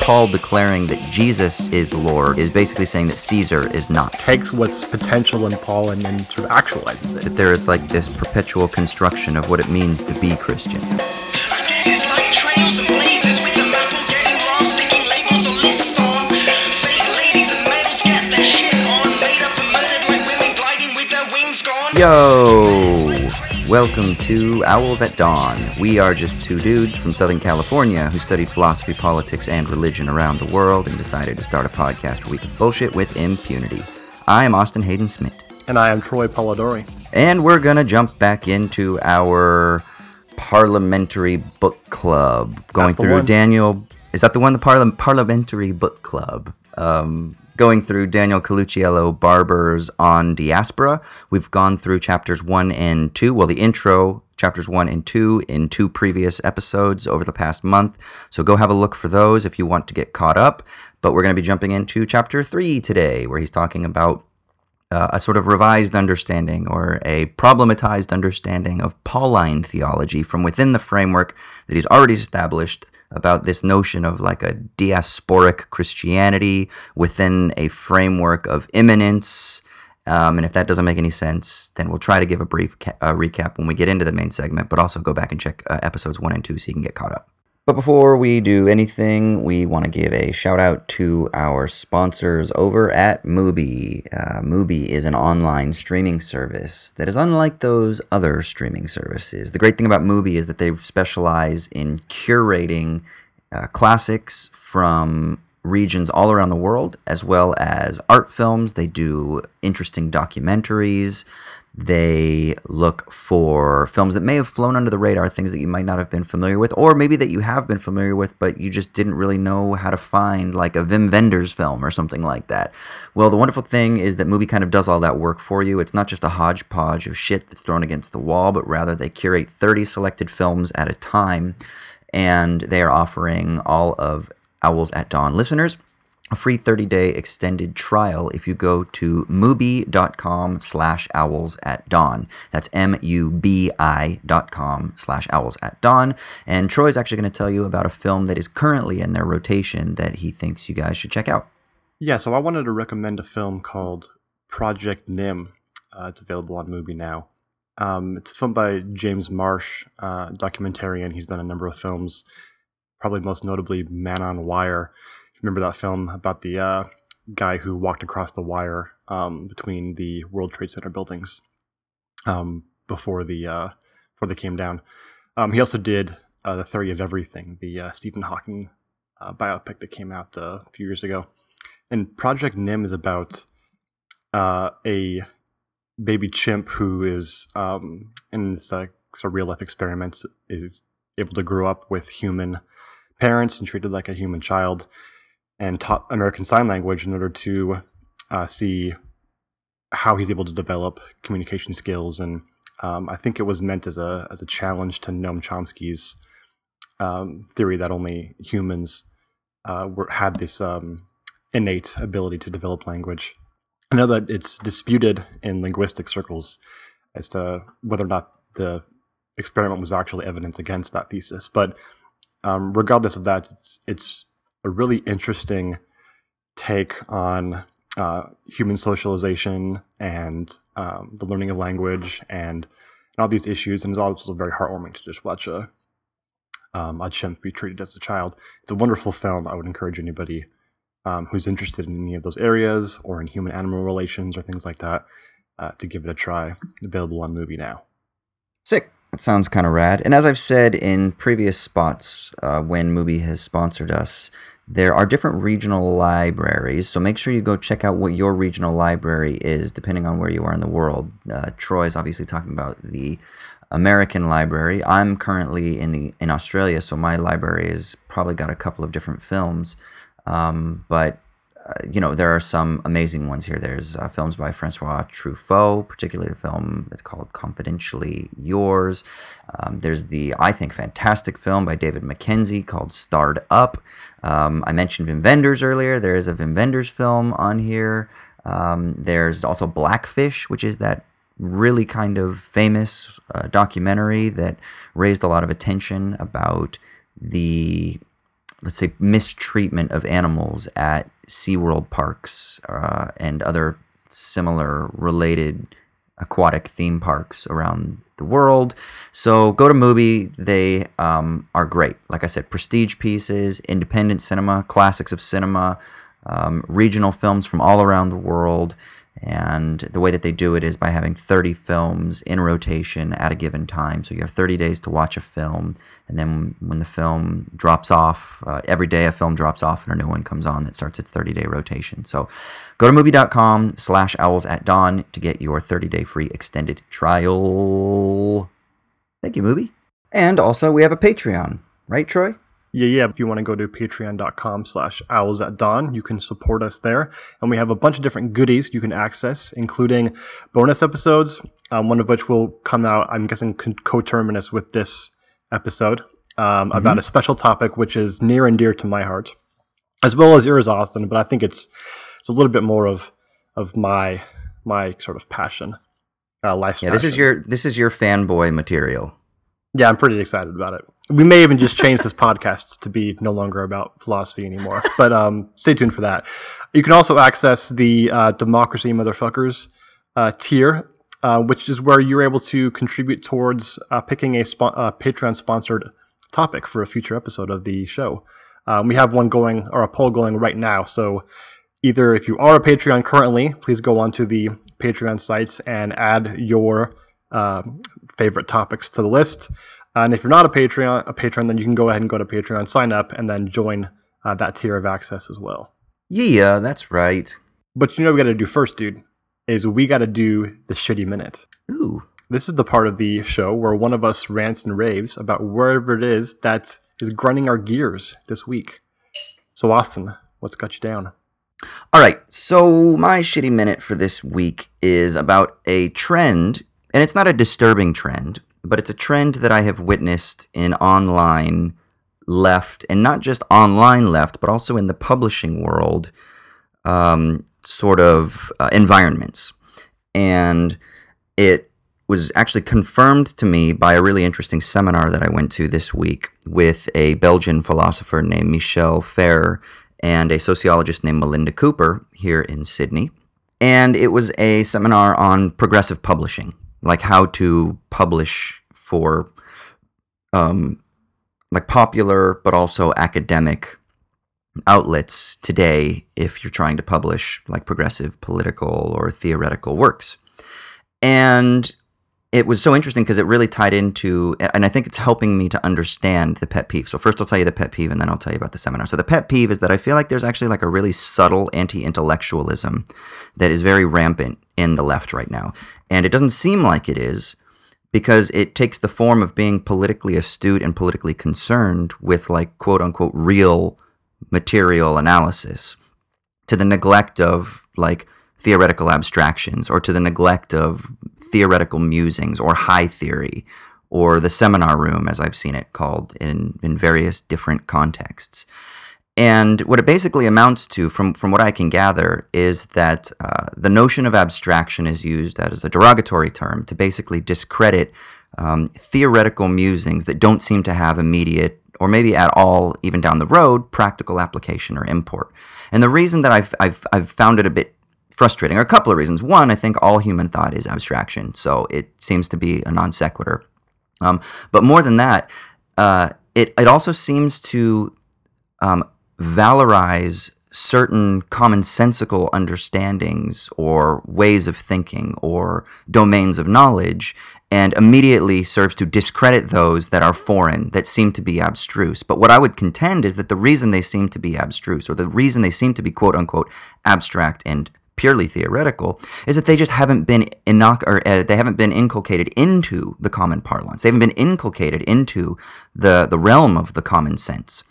Paul declaring that Jesus is Lord is basically saying that Caesar is not. Takes what's potential in Paul and then sort of actualizes it. That there is like this perpetual construction of what it means to be Christian. Yo! Welcome to Owls at Dawn. We are just two dudes from Southern California who studied philosophy, politics, and religion around the world and decided to start a podcast where we can bullshit with impunity. I am Austin Hayden Smith. And I am Troy Polidori. And we're going to jump back into our parliamentary book club. Going through one. Daniel. Is that the one? The parli- parliamentary book club. Um, going through Daniel Colucciello Barber's On Diaspora. We've gone through chapters one and two. Well, the intro, chapters one and two, in two previous episodes over the past month. So go have a look for those if you want to get caught up. But we're going to be jumping into chapter three today, where he's talking about uh, a sort of revised understanding or a problematized understanding of Pauline theology from within the framework that he's already established about this notion of like a diasporic Christianity within a framework of immanence. Um, and if that doesn't make any sense, then we'll try to give a brief ca- uh, recap when we get into the main segment, but also go back and check uh, episodes one and two so you can get caught up. But before we do anything, we want to give a shout out to our sponsors over at Mubi. Uh, Mubi is an online streaming service that is unlike those other streaming services. The great thing about Mubi is that they specialize in curating uh, classics from regions all around the world, as well as art films. They do interesting documentaries. They look for films that may have flown under the radar, things that you might not have been familiar with, or maybe that you have been familiar with, but you just didn't really know how to find, like a Wim Wenders film or something like that. Well, the wonderful thing is that Mubi kind of does all that work for you. It's not just a hodgepodge of shit that's thrown against the wall, but rather they curate 30 selected films at a time, and they are offering all of Owls at Dawn listeners a free 30-day extended trial if you go to mubi.com slash owls at dawn. That's M-U-B-I dot com slash owls at dawn. And Troy's actually going to tell you about a film that is currently in their rotation that he thinks you guys should check out. Yeah, so I wanted to recommend a film called Project Nim. Uh, it's available on Mubi now. Um, it's a film by James Marsh, uh, documentarian. He's done a number of films, probably most notably Man on Wire remember that film about the uh, guy who walked across the wire um, between the World Trade Center buildings um, before the uh, before they came down. Um, he also did uh, the Theory of Everything, the uh, Stephen Hawking uh, biopic that came out uh, a few years ago. And Project Nim is about a baby chimp who is um, in this sort of real life experiment is able to grow up with human parents and treated like a human child and taught American Sign Language in order to uh, see how he's able to develop communication skills. And um, I think it was meant as a as a challenge to Noam Chomsky's um, theory that only humans uh, were, had this um, innate ability to develop language. I know that it's disputed in linguistic circles as to whether or not the experiment was actually evidence against that thesis, but um, regardless of that, it's it's a really interesting take on uh, human socialization and um, the learning of language and, and, all these issues. And it's also very heartwarming to just watch a um, a chimp be treated as a child. It's a wonderful film. I would encourage anybody um, who's interested in any of those areas or in human animal relations or things like that uh, to give it a try. Available on Mubi now. Sick. That sounds kind of rad. And as I've said in previous spots uh, when Mubi has sponsored us, there are different regional libraries, so make sure you go check out what your regional library is, depending on where you are in the world. Uh, Troy's obviously talking about the American library. I'm currently in the in Australia, so my library has probably got a couple of different films. Um, but you know, there are some amazing ones here. There's uh, films by Francois Truffaut, particularly the film that's called Confidentially Yours. Um, there's the, I think, fantastic film by David Mackenzie called Starred Up. Um, I mentioned Wim Wenders earlier. There is a Wim Wenders film on here. Um, there's also Blackfish, which is that really kind of famous uh, documentary that raised a lot of attention about the let's say, mistreatment of animals at SeaWorld parks uh, and other similar related aquatic theme parks around the world. So go to Mubi. They um, are great. Like I said, prestige pieces, independent cinema, classics of cinema, um, regional films from all around the world. And the way that they do it is by having 30 films in rotation at a given time. So you have 30 days to watch a film. And then when the film drops off, uh, every day a film drops off and a new one comes on that starts its 30 day rotation. So go to mubi.com slash owls at dawn to get your 30 day free extended trial. Thank you, movie. And also, we have a Patreon, right, Troy? Yeah, yeah. If you want to go to patreon.com slash owls at dawn, you can support us there. And we have a bunch of different goodies you can access, including bonus episodes, um, one of which will come out, I'm guessing, coterminous with this episode, um, mm-hmm. about a special topic which is near and dear to my heart, as well as yours, Austin. But I think it's it's a little bit more of of my my sort of passion, uh, life. Yeah, this is your this is your fanboy material. Yeah, I'm pretty excited about it. We may even just change this podcast to be no longer about philosophy anymore. But um, stay tuned for that. You can also access the uh, Democracy Motherfuckers uh, tier, uh, which is where you're able to contribute towards uh, picking a spo- uh, Patreon sponsored topic for a future episode of the show. Um, we have one going, or a poll going right now. So either if you are a Patreon currently, please go onto the Patreon sites and add your uh, favorite topics to the list. And if you're not a Patreon, a patron, then you can go ahead and go to Patreon, sign up, and then join uh, that tier of access as well. Yeah, that's right. But you know what we got to do first, dude? Is we got to do the shitty minute. Ooh. This is the part of the show where one of us rants and raves about wherever it is that is grinding our gears this week. So, Austin, what's got you down? All right. So, my shitty minute for this week is about a trend and it's not a disturbing trend, but it's a trend that I have witnessed in online left, and not just online left, but also in the publishing world um, sort of uh, environments. And it was actually confirmed to me by a really interesting seminar that I went to this week with a Belgian philosopher named Michel Feher and a sociologist named Melinda Cooper here in Sydney. And it was a seminar on progressive publishing like how to publish for um, like popular but also academic outlets today if you're trying to publish like progressive political or theoretical works. And it was so interesting because it really tied into, and I think it's helping me to understand the pet peeve. So first, I'll tell you the pet peeve, and then I'll tell you about the seminar. So the pet peeve is that I feel like there's actually like a really subtle anti-intellectualism that is very rampant in the left right now, and it doesn't seem like it is because it takes the form of being politically astute and politically concerned with like quote unquote real material analysis to the neglect of like theoretical abstractions or to the neglect of theoretical musings or high theory or the seminar room, as I've seen it called in, in various different contexts. And what it basically amounts to, from, from what I can gather, is that uh, the notion of abstraction is used as a derogatory term to basically discredit um, theoretical musings that don't seem to have immediate, or maybe at all, even down the road, practical application or import. And the reason that I've, I've, I've found it a bit frustrating are a couple of reasons. One, I think all human thought is abstraction, so it seems to be a non sequitur. Um, but more than that, uh, it, it also seems to um, valorize certain commonsensical understandings or ways of thinking or domains of knowledge and immediately serves to discredit those that are foreign, that seem to be abstruse. But what I would contend is that the reason they seem to be abstruse, or the reason they seem to be quote unquote abstract and purely theoretical is that they just haven't been inoc- or uh, they haven't been inculcated into the common parlance. They haven't been inculcated into the the realm of the common sense.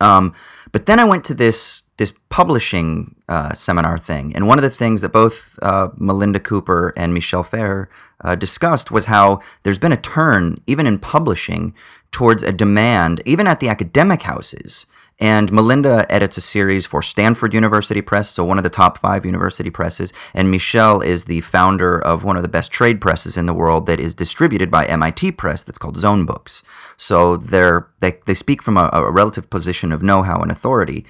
Um, but then I went to this this publishing uh, seminar thing, and one of the things that both uh, Melinda Cooper and Michel Feher uh, discussed was how there's been a turn, even in publishing, towards a demand, even at the academic houses, And Melinda edits a series for Stanford University Press, so one of the top five university presses. And Michelle is the founder of one of the best trade presses in the world that is distributed by MIT Press that's called Zone Books. So they're, they, they speak from a, a relative position of know how and authority.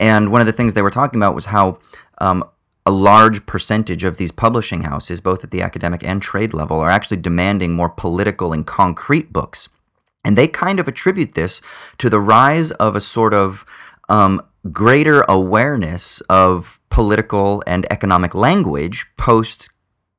And one of the things they were talking about was how um, a large percentage of these publishing houses, both at the academic and trade level, are actually demanding more political and concrete books and they kind of attribute this to the rise of a sort of um, greater awareness of political and economic language post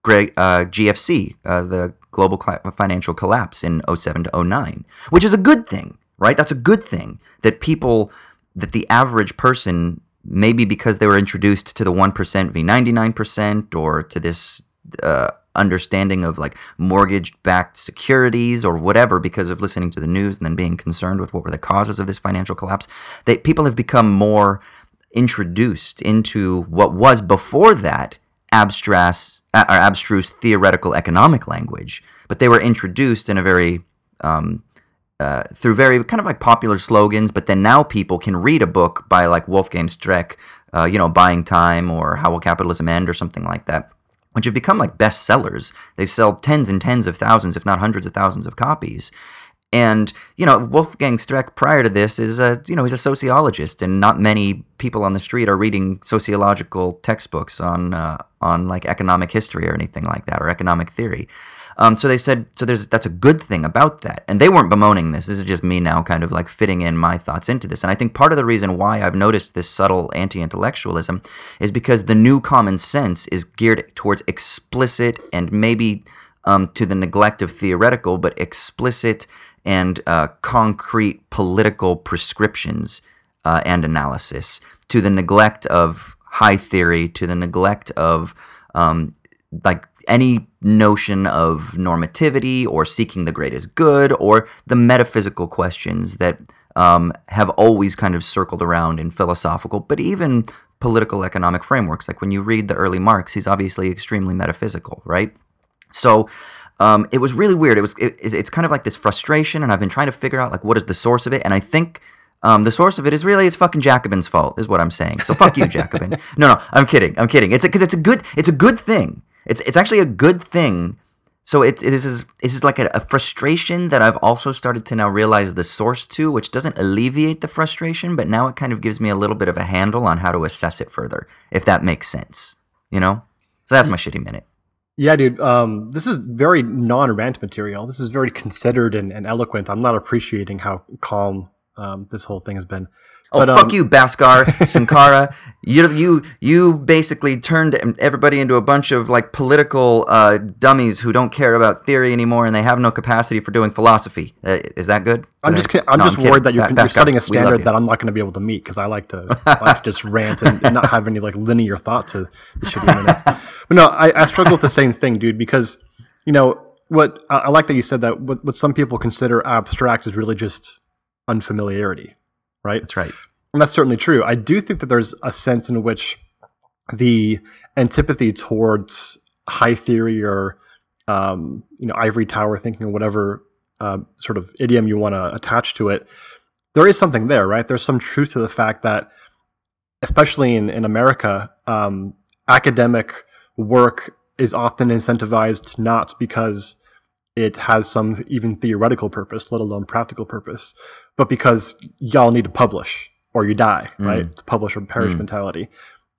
uh, GFC, uh, the global financial collapse in 07 to 09, which is a good thing, right? That's a good thing that people, that the average person, maybe because they were introduced to the 1% v 99% or to this uh, understanding of like mortgage backed securities or whatever because of listening to the news and then being concerned with what were the causes of this financial collapse they people have become more introduced into what was before that abstruse uh, or abstruse theoretical economic language but they were introduced in a very um, uh, through very kind of like popular slogans, but then now people can read a book by like Wolfgang Streeck, uh, you know, Buying Time or How Will Capitalism End or something like that, which have become like bestsellers. They sell tens and tens of thousands, if not hundreds of thousands of copies. And you know, Wolfgang Streeck prior to this is a you know he's a sociologist, and not many people on the street are reading sociological textbooks on uh, on like economic history or anything like that or economic theory. Um, so they said, so there's that's a good thing about that, and they weren't bemoaning this. This is just me now, kind of like fitting in my thoughts into this. And I think part of the reason why I've noticed this subtle anti-intellectualism is because the new common sense is geared towards explicit and maybe um, to the neglect of theoretical, but explicit and uh, concrete political prescriptions uh, and analysis, to the neglect of high theory, to the neglect of um, like any notion of normativity or seeking the greatest good or the metaphysical questions that um, have always kind of circled around in philosophical, but even political economic frameworks. Like when you read the early Marx, he's obviously extremely metaphysical, right? So um, it was really weird. It was it, it's kind of like this frustration, and I've been trying to figure out like what is the source of it, and I think. Um, the source of it is really it's fucking Jacobin's fault, is what I'm saying. So fuck you, Jacobin. No, no, I'm kidding. I'm kidding. It's because it's a good it's a good thing it's it's actually a good thing. So it, it is this is like a, a, frustration that I've also started to now realize the source to, which doesn't alleviate the frustration, but now it kind of gives me a little bit of a handle on how to assess it further, if that makes sense. You know? So that's my shitty minute. Yeah, dude. Um, this is very non-rant material. This is very considered and, and eloquent. I'm not appreciating how calm um, this whole thing has been. Oh but, fuck um, you, Bhaskar Sunkara! you you you basically turned everybody into a bunch of like political uh, dummies who don't care about theory anymore, and they have no capacity for doing philosophy. Uh, is that good? I'm just I'm no, just I'm worried that you're, you're setting a standard that I'm not going to be able to meet because I like to I like to just rant and, and, not have any like linear thought to the shitty. But no, I, I struggle with the same thing, dude, because you know what I, I like that you said that what, what some people consider abstract is really just unfamiliarity right? That's right. And that's certainly true. I do think that there's a sense in which the antipathy towards high theory or um, you know ivory tower thinking or whatever uh, sort of idiom you want to attach to it, there is something there, right? There's some truth to the fact that, especially in in America, um, academic work is often incentivized not because it has some even theoretical purpose, let alone practical purpose, but because y'all need to publish or you die, mm. right? It's publish or perish mm. mentality.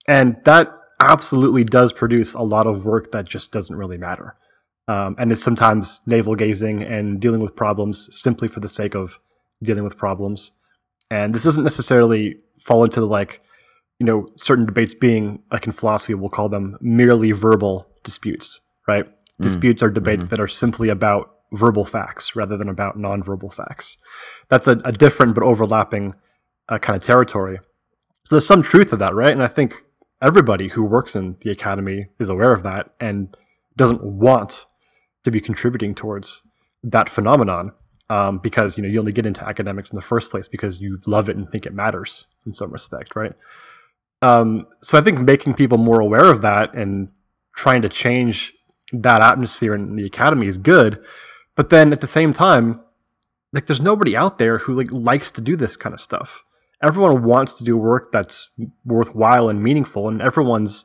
And that absolutely does produce a lot of work that just doesn't really matter. Um, and it's sometimes navel gazing and dealing with problems simply for the sake of dealing with problems. And this doesn't necessarily fall into the like, you know, certain debates being like in philosophy, we'll call them merely verbal disputes, right? Mm. Disputes are debates mm-hmm. that are simply about verbal facts rather than about nonverbal facts. That's a, a different but overlapping uh, kind of territory. So there's some truth to that, right? And I think everybody who works in the academy is aware of that and doesn't want to be contributing towards that phenomenon um, because you know you only get into academics in the first place because you love it and think it matters in some respect, right? Um, so I think making people more aware of that and trying to change that atmosphere in the academy is good, but then at the same time, like there's nobody out there who like likes to do this kind of stuff. everyone wants to do work that's worthwhile and meaningful, and everyone's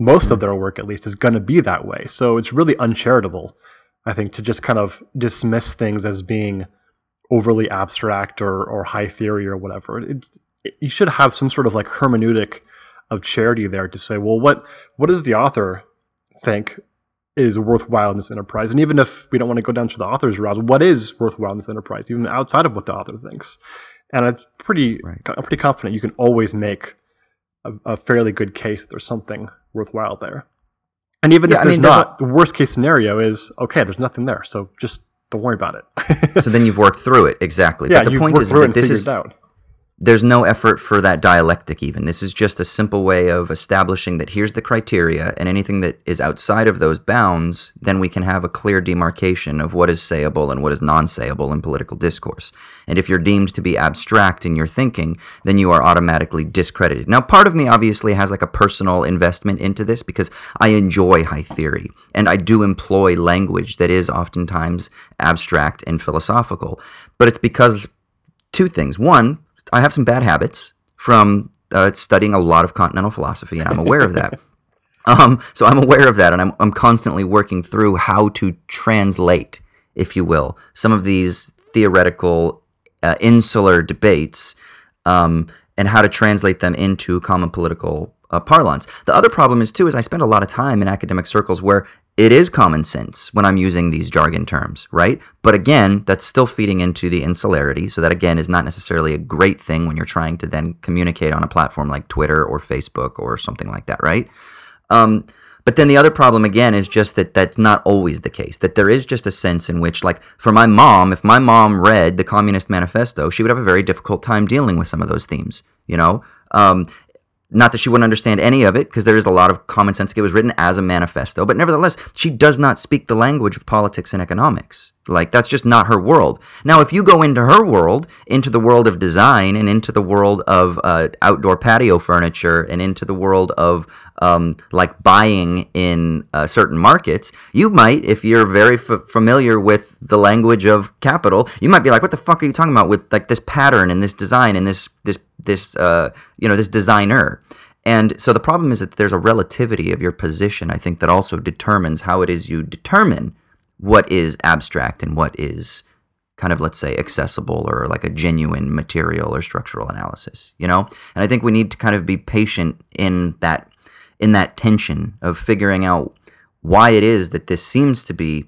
most of their work at least is going to be that way. So it's really uncharitable, I think, to just kind of dismiss things as being overly abstract or or high theory or whatever. It's, you should have some sort of like hermeneutic of charity there to say, well, what what does the author think is worthwhile in this enterprise? And even if we don't want to go down to the author's route, what is worthwhile in this enterprise, even outside of what the author thinks? And it's pretty, right. I'm pretty confident you can always make a, a, fairly good case that there's something worthwhile there. And even yeah, if there's I mean, not, there's a, the worst case scenario is okay, there's nothing there, so just don't worry about it. so then you've worked through it exactly. Yeah, but the point is that this is out there's no effort for that dialectic even. This is just a simple way of establishing that here's the criteria and anything that is outside of those bounds then we can have a clear demarcation of what is sayable and what is non-sayable in political discourse. And if you're deemed to be abstract in your thinking then you are automatically discredited. Now part of me obviously has like a personal investment into this because i enjoy high theory and i do employ language that is oftentimes abstract and philosophical. But it's because two things. One I have some bad habits from uh, studying a lot of continental philosophy, and I'm aware of that. Um, so I'm aware of that, and I'm, I'm constantly working through how to translate, if you will, some of these theoretical uh, insular debates um, and how to translate them into common political uh, parlance. The other problem is too is I spend a lot of time in academic circles where it is common sense when I'm using these jargon terms, right? But again, that's still feeding into the insularity. So that again is not necessarily a great thing when you're trying to then communicate on a platform like Twitter or Facebook or something like that, right? Um, but then the other problem again is just that that's not always the case. That there is just a sense in which, like, for my mom, if my mom read the Communist Manifesto, she would have a very difficult time dealing with some of those themes. You know, um, not that she wouldn't understand any of it, because there is a lot of common sense. It was written as a manifesto, but nevertheless, she does not speak the language of politics and economics. Like, that's just not her world. Now, if you go into her world, into the world of design, and into the world of uh, outdoor patio furniture, and into the world of um, like buying in uh, certain markets, you might, if you're very f- familiar with the language of capital, you might be like, "What the fuck are you talking about with like this pattern and this design and this this this uh, you know this designer?" And so the problem is that there's a relativity of your position. I think that also determines how it is you determine what is abstract and what is kind of let's say accessible or like a genuine material or structural analysis you know and i think we need to kind of be patient in that in that tension of figuring out why it is that this seems to be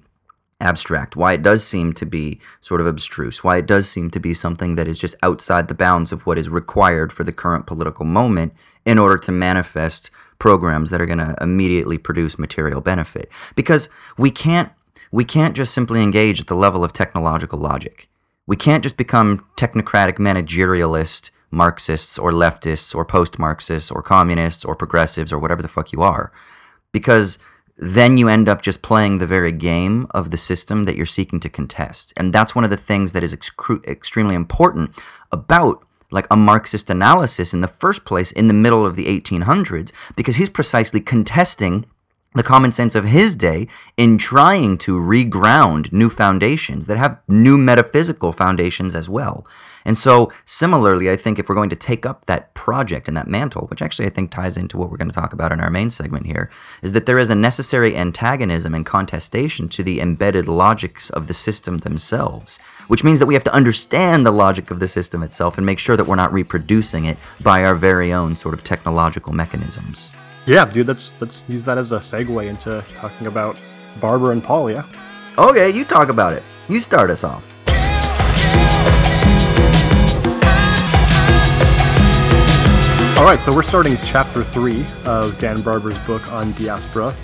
abstract, why it does seem to be sort of abstruse, why it does seem to be something that is just outside the bounds of what is required for the current political moment in order to manifest programs that are going to immediately produce material benefit. Because we can't we can't just simply engage at the level of technological logic. We can't just become technocratic managerialist Marxists or leftists or post Marxists or communists or progressives or whatever the fuck you are. Because then you end up just playing the very game of the system that you're seeking to contest. And that's one of the things that is extremely important about like a Marxist analysis in the first place in the middle of the 1800s, because he's precisely contesting the common sense of his day in trying to reground new foundations that have new metaphysical foundations as well. And so, similarly, I think if we're going to take up that project and that mantle, which actually I think ties into what we're going to talk about in our main segment here, is that there is a necessary antagonism and contestation to the embedded logics of the system themselves, which means that we have to understand the logic of the system itself and make sure that we're not reproducing it by our very own sort of technological mechanisms. Yeah, dude, let's let's use that as a segue into talking about Barber and Paul, yeah? Okay, you talk about it. You start us off. All right, so we're starting chapter three of Dan Barber's book on diaspora.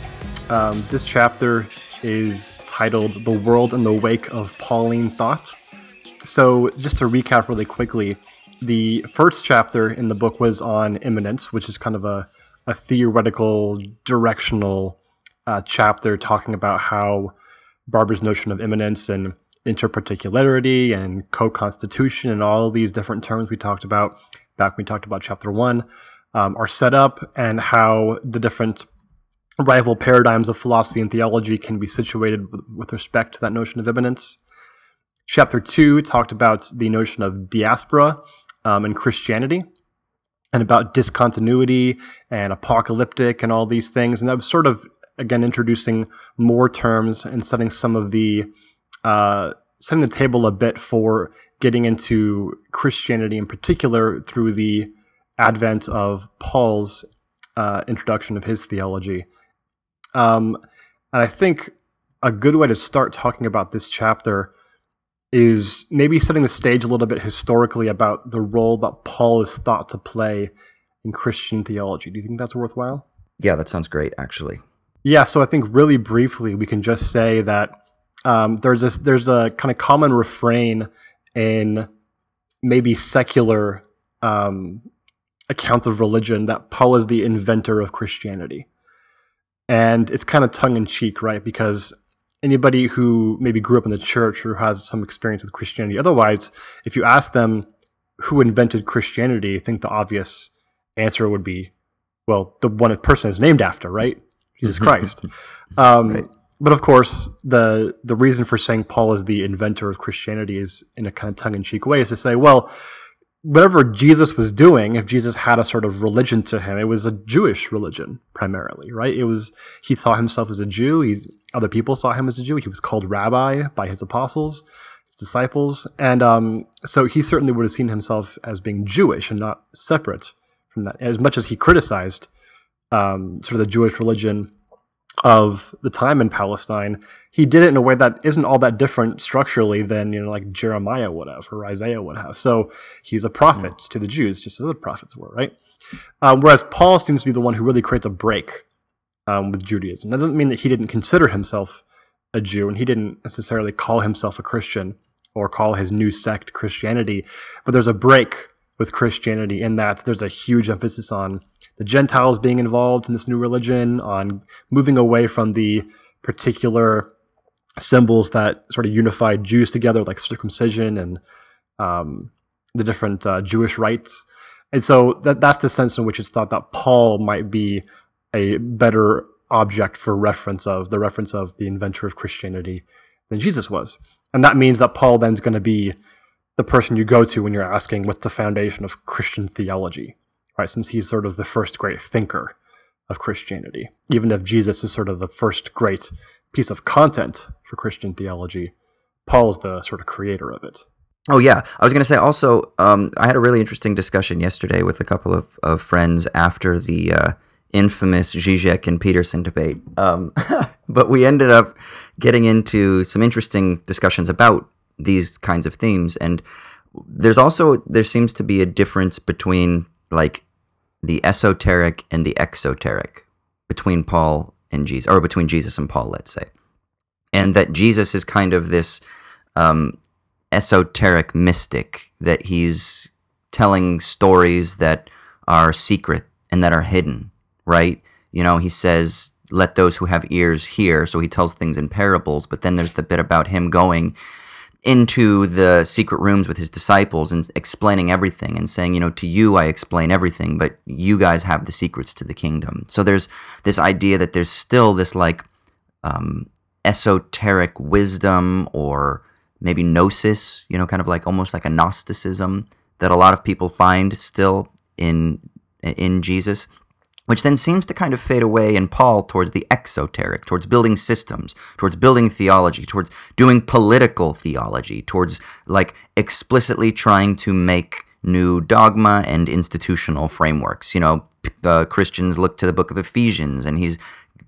Um, this chapter is titled The World in the Wake of Pauline Thought. So, just to recap really quickly, the first chapter in the book was on immanence, which is kind of a, a theoretical, directional uh, chapter talking about how Barber's notion of immanence and interparticularity and co-constitution and all these different terms we talked about back when we talked about chapter one, um, are set up and how the different rival paradigms of philosophy and theology can be situated with, respect to that notion of immanence. Chapter two talked about the notion of diaspora um, in Christianity and about discontinuity and apocalyptic and all these things. And that was sort of, again, introducing more terms and setting some of the, uh, setting the table a bit for getting into Christianity in particular through the advent of Paul's uh, introduction of his theology. Um, and I think a good way to start talking about this chapter is maybe setting the stage a little bit historically about the role that Paul is thought to play in Christian theology. Do you think that's worthwhile? Yeah, that sounds great, actually. Yeah, so I think really briefly we can just say that um, there's this there's a kind of common refrain in maybe secular um, accounts of religion that Paul is the inventor of Christianity, and it's kind of tongue in cheek, right? Because anybody who maybe grew up in the church or has some experience with Christianity. Otherwise, if you ask them who invented Christianity, I think the obvious answer would be, well, the one person is named after, right? Jesus Christ. Um, right. But of course, the the reason for saying Paul is the inventor of Christianity is in a kind of tongue in cheek way is to say, well, whatever Jesus was doing, if Jesus had a sort of religion to him, it was a Jewish religion primarily, right? It was he thought himself as a Jew. He's other people saw him as a Jew. He was called rabbi by his apostles, his disciples, and um, so he certainly would have seen himself as being Jewish and not separate from that. As much as he criticized um, sort of the Jewish religion of the time in Palestine, he did it in a way that isn't all that different structurally than you know like Jeremiah would have or Isaiah would have. So he's a prophet mm. to the Jews, just as the prophets were, right? Um, whereas Paul seems to be the one who really creates a break um, with Judaism. That doesn't mean that he didn't consider himself a Jew and he didn't necessarily call himself a Christian or call his new sect Christianity, but there's a break with Christianity in that there's a huge emphasis on the Gentiles being involved in this new religion, on moving away from the particular symbols that sort of unified Jews together, like circumcision and um, the different uh, Jewish rites. And so that, that's the sense in which it's thought that Paul might be a better object for reference of the reference of the inventor of Christianity than Jesus was. And that means that Paul then is going to be the person you go to when you're asking what's the foundation of Christian theology right? Since he's sort of the first great thinker of Christianity. Even if Jesus is sort of the first great piece of content for Christian theology, Paul's the sort of creator of it. Oh yeah, I was going to say also. Um, I had a really interesting discussion yesterday with a couple of, of friends after the uh, infamous Zizek and Peterson debate. Um, but we ended up getting into some interesting discussions about these kinds of themes, and there's also there seems to be a difference between like the esoteric and the exoteric between Paul and Jesus, or between Jesus and Paul, let's say. And that Jesus is kind of this um, esoteric mystic, that he's telling stories that are secret and that are hidden, right? You know, he says, let those who have ears hear. So he tells things in parables, but then there's the bit about him going into the secret rooms with his disciples and explaining everything and saying, you know, to you I explain everything, but you guys have the secrets to the kingdom. So there's this idea that there's still this like um, esoteric wisdom or maybe gnosis, you know, kind of like almost like a Gnosticism that a lot of people find still in in Jesus which then seems to kind of fade away in Paul towards the exoteric, towards building systems, towards building theology, towards doing political theology, towards like explicitly trying to make new dogma and institutional frameworks. You know, uh, Christians look to the book of Ephesians and he's,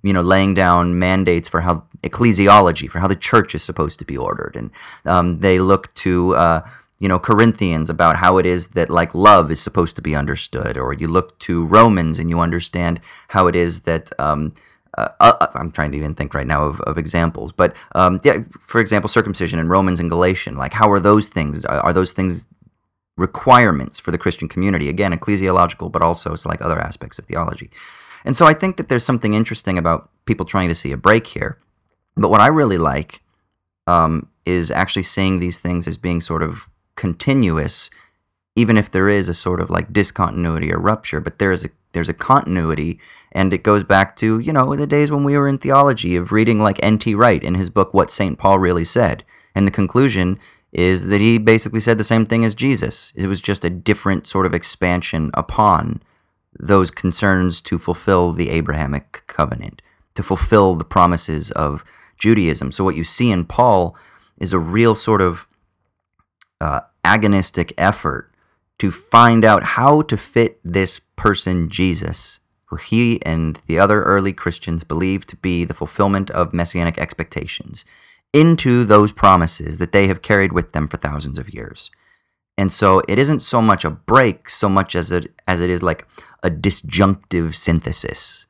you know, laying down mandates for how ecclesiology, for how the church is supposed to be ordered. And um, they look to, uh, you know Corinthians about how it is that like love is supposed to be understood, or you look to Romans and you understand how it is that um, uh, uh, I'm trying to even think right now of, of examples, but um, yeah, for example, circumcision in Romans and Galatian, like how are those things? Are, are those things requirements for the Christian community? Again, ecclesiological, but also it's like other aspects of theology. And so I think that there's something interesting about people trying to see a break here. But what I really like um, is actually seeing these things as being sort of continuous, even if there is a sort of like discontinuity or rupture, but there is a there's a continuity and it goes back to, you know, the days when we were in theology of reading like N.T. Wright in his book What St. Paul Really Said. And the conclusion is that he basically said the same thing as Jesus. It was just a different sort of expansion upon those concerns to fulfill the Abrahamic covenant, to fulfill the promises of Judaism. So, what you see in Paul is a real sort of uh, agonistic effort to find out how to fit this person, Jesus, who he and the other early Christians believed to be the fulfillment of messianic expectations into those promises that they have carried with them for thousands of years. And so it isn't so much a break so much as it as it is like a disjunctive synthesis.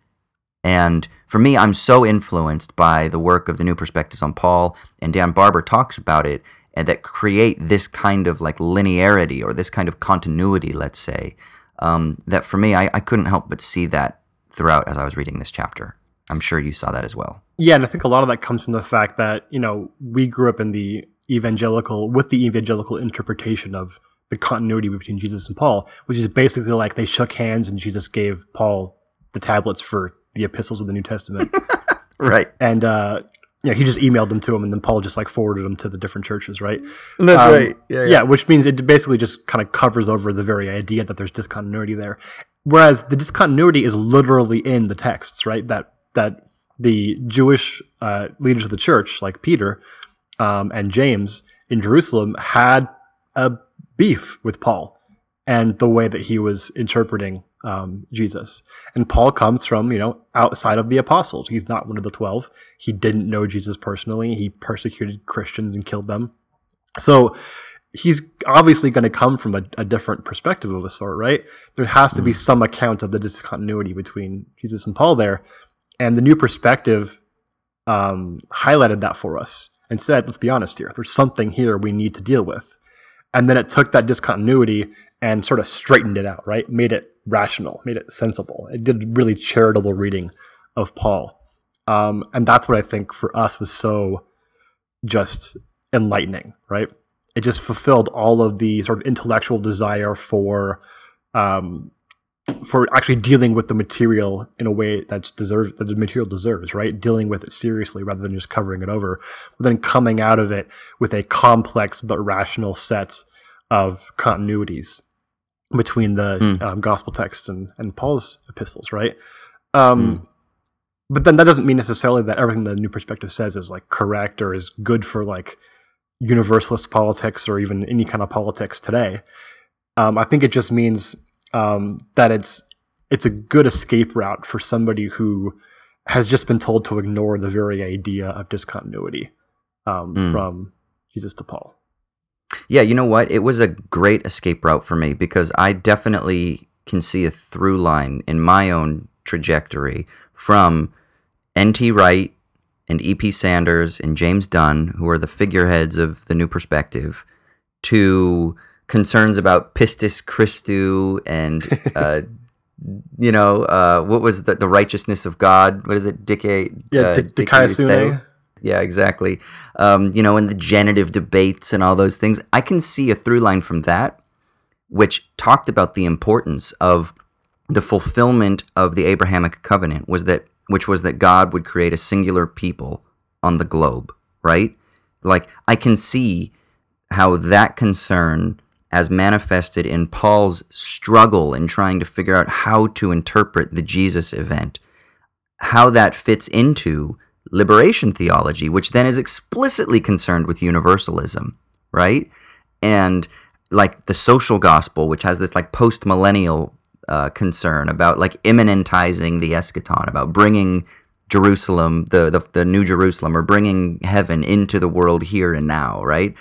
And for me, I'm so influenced by the work of the New Perspectives on Paul, and Dan Barber talks about it, and that create this kind of like linearity or this kind of continuity, let's say. Um, that for me, I, I couldn't help but see that throughout as I was reading this chapter. I'm sure you saw that as well. Yeah, and I think a lot of that comes from the fact that you know we grew up in the evangelical with the evangelical interpretation of the continuity between Jesus and Paul, which is basically like they shook hands and Jesus gave Paul the tablets for the epistles of the New Testament. right. And uh, yeah, he just emailed them to him, and then Paul just like forwarded them to the different churches, right? That's um, right. Yeah, yeah. yeah, which means it basically just kind of covers over the very idea that there's discontinuity there. Whereas the discontinuity is literally in the texts, right? That that the Jewish uh, leaders of the church, like Peter um, and James in Jerusalem, had a beef with Paul and the way that he was interpreting um, Jesus. And Paul comes from, you know, outside of the apostles. He's not one of the 12. He didn't know Jesus personally. He persecuted Christians and killed them. So he's obviously going to come from a, a, different perspective of a sort, right? There has to be mm. some account of the discontinuity between Jesus and Paul there. And the new perspective um, highlighted that for us and said, let's be honest here, there's something here we need to deal with. And then it took that discontinuity and sort of straightened it out, right? Made it rational, made it sensible. It did really charitable reading of Paul. Um, and that's what I think for us was so just enlightening, right? It just fulfilled all of the sort of intellectual desire for um, for actually dealing with the material in a way that's deserves that the material deserves, right? Dealing with it seriously rather than just covering it over, but then coming out of it with a complex but rational set of continuities between the mm. um, gospel texts and, and Paul's epistles, right? Um, mm. But then that doesn't mean necessarily that everything the New Perspective says is like correct or is good for like universalist politics or even any kind of politics today. Um, I think it just means um, that it's it's a good escape route for somebody who has just been told to ignore the very idea of discontinuity um, mm. from Jesus to Paul. Yeah, you know what? It was a great escape route for me because I definitely can see a through line in my own trajectory from N.T. Wright and E.P. Sanders and James Dunn, who are the figureheads of the New Perspective, to concerns about pistis Christou and uh, you know uh, what was the, the righteousness of God? What is it? Dike? Yeah, uh, Dike Yeah, exactly. Um, you know, and the genitive debates and all those things. I can see a through line from that, which talked about the importance of the fulfillment of the Abrahamic covenant was that which was that God would create a singular people on the globe, right? Like I can see how that concern as manifested in Paul's struggle in trying to figure out how to interpret the Jesus event, how that fits into liberation theology, which then is explicitly concerned with universalism, right? And like the social gospel, which has this like post millennial uh, concern about like immanentizing the eschaton, about bringing Jerusalem, the, the the new Jerusalem, or bringing heaven into the world here and now, right?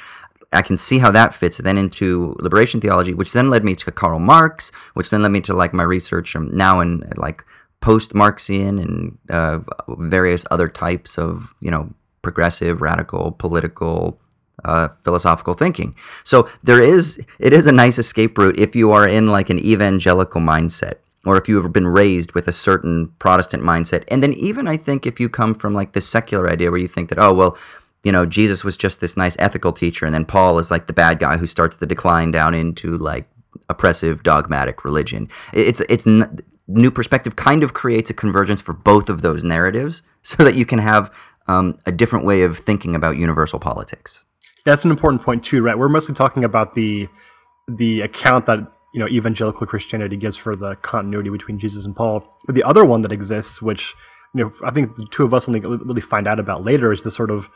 I can see how that fits then into liberation theology, which then led me to Karl Marx, which then led me to like my research now in like post-Marxian and uh, various other types of you know progressive, radical, political, uh, philosophical thinking. So there is it is a nice escape route if you are in like an evangelical mindset or if you have been raised with a certain Protestant mindset. And then even I think if you come from like the secular idea where you think that oh well you know, Jesus was just this nice ethical teacher, and then Paul is like the bad guy who starts the decline down into like oppressive dogmatic religion. It's it's new perspective kind of creates a convergence for both of those narratives, so that you can have um, a different way of thinking about universal politics. That's an important point too, right? We're mostly talking about the the account that you know evangelical Christianity gives for the continuity between Jesus and Paul. But the other one that exists, which you know I think the two of us will really find out about later, is the sort of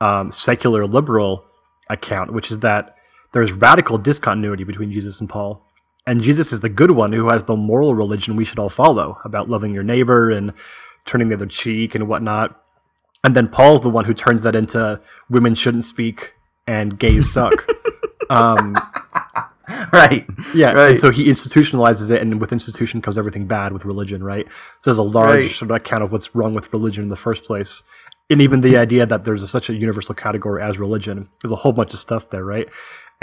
um, secular liberal account, which is that there's radical discontinuity between Jesus and Paul. And Jesus is the good one who has the moral religion we should all follow about loving your neighbor and turning the other cheek and whatnot. And then Paul's the one who turns that into women shouldn't speak and gays suck. um, right. Yeah. Right. And so he institutionalizes it, and with institution comes everything bad with religion, right? So there's a large Right. sort of account of what's wrong with religion in the first place. And even the idea that there's a, such a universal category as religion. There's a whole bunch of stuff there, right?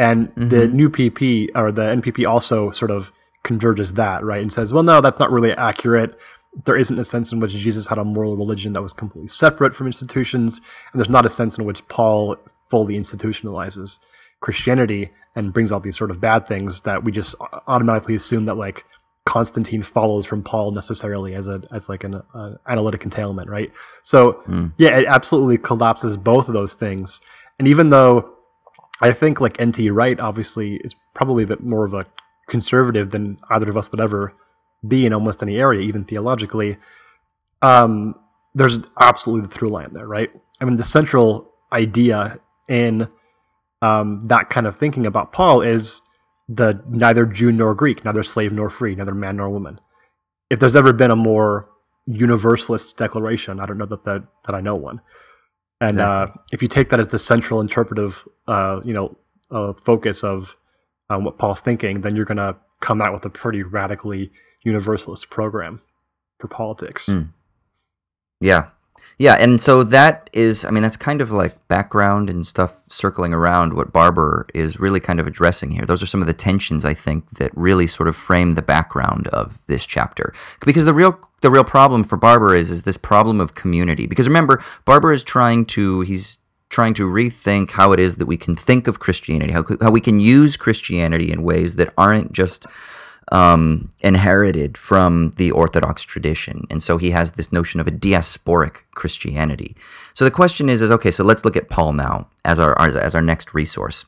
And the new PP or the NPP also sort of converges that, right? And says, well, no, that's not really accurate. There isn't a sense in which Jesus had a moral religion that was completely separate from institutions. And there's not a sense in which Paul fully institutionalizes Christianity and brings out these sort of bad things that we just automatically assume that like Constantine follows from Paul necessarily as a as like an uh, analytic entailment, right? So yeah, it absolutely collapses both of those things. And even though I think like NT Wright obviously is probably a bit more of a conservative than either of us would ever be in almost any area, even theologically. Um, there's absolutely the through line there, right? I mean, the central idea in um, that kind of thinking about Paul is the neither Jew nor Greek, neither slave nor free, neither man nor woman. If there's ever been a more universalist declaration, I don't know that that, that I know one. And uh, if you take that as the central interpretive, uh, you know, uh, focus of um, what Paul's thinking, then you're going to come out with a pretty radically universalist program for politics. Yeah. Yeah, and so that is, I mean, that's kind of like background and stuff circling around what Barber is really kind of addressing here. Those are some of the tensions I think that really sort of frame the background of this chapter. Because the real the real problem for Barber is is this problem of community. Because remember, Barber is trying to he's trying to rethink how it is that we can think of Christianity, how how we can use Christianity in ways that aren't just um, inherited from the Orthodox tradition. And so he has this notion of a diasporic Christianity. So the question is, is okay, so let's look at Paul now as our, our as our next resource.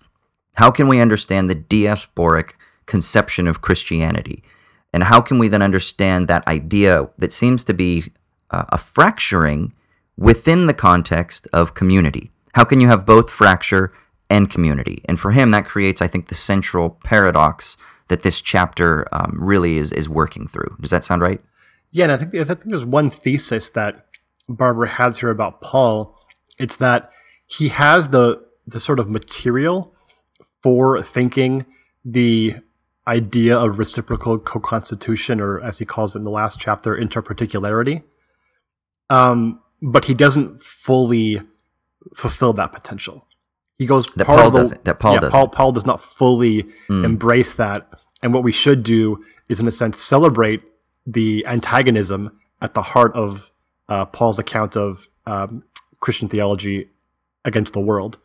How can we understand the diasporic conception of Christianity? And how can we then understand that idea that seems to be uh, a fracturing within the context of community? How can you have both fracture and community? And for him, that creates, I think, the central paradox that this chapter um, really is is working through. Does that sound right? Yeah, and I think I think there's one thesis that Barber has here about Paul. It's that he has the the sort of material for thinking the idea of reciprocal co-constitution, or as he calls it in the last chapter, interparticularity. Um, but he doesn't fully fulfill that potential. He goes That Paul the- doesn't- that Paul yeah, doesn't. Paul, Paul does not fully embrace that. And what we should do is, in a sense, celebrate the antagonism at the heart of uh, Paul's account of um, Christian theology against the world.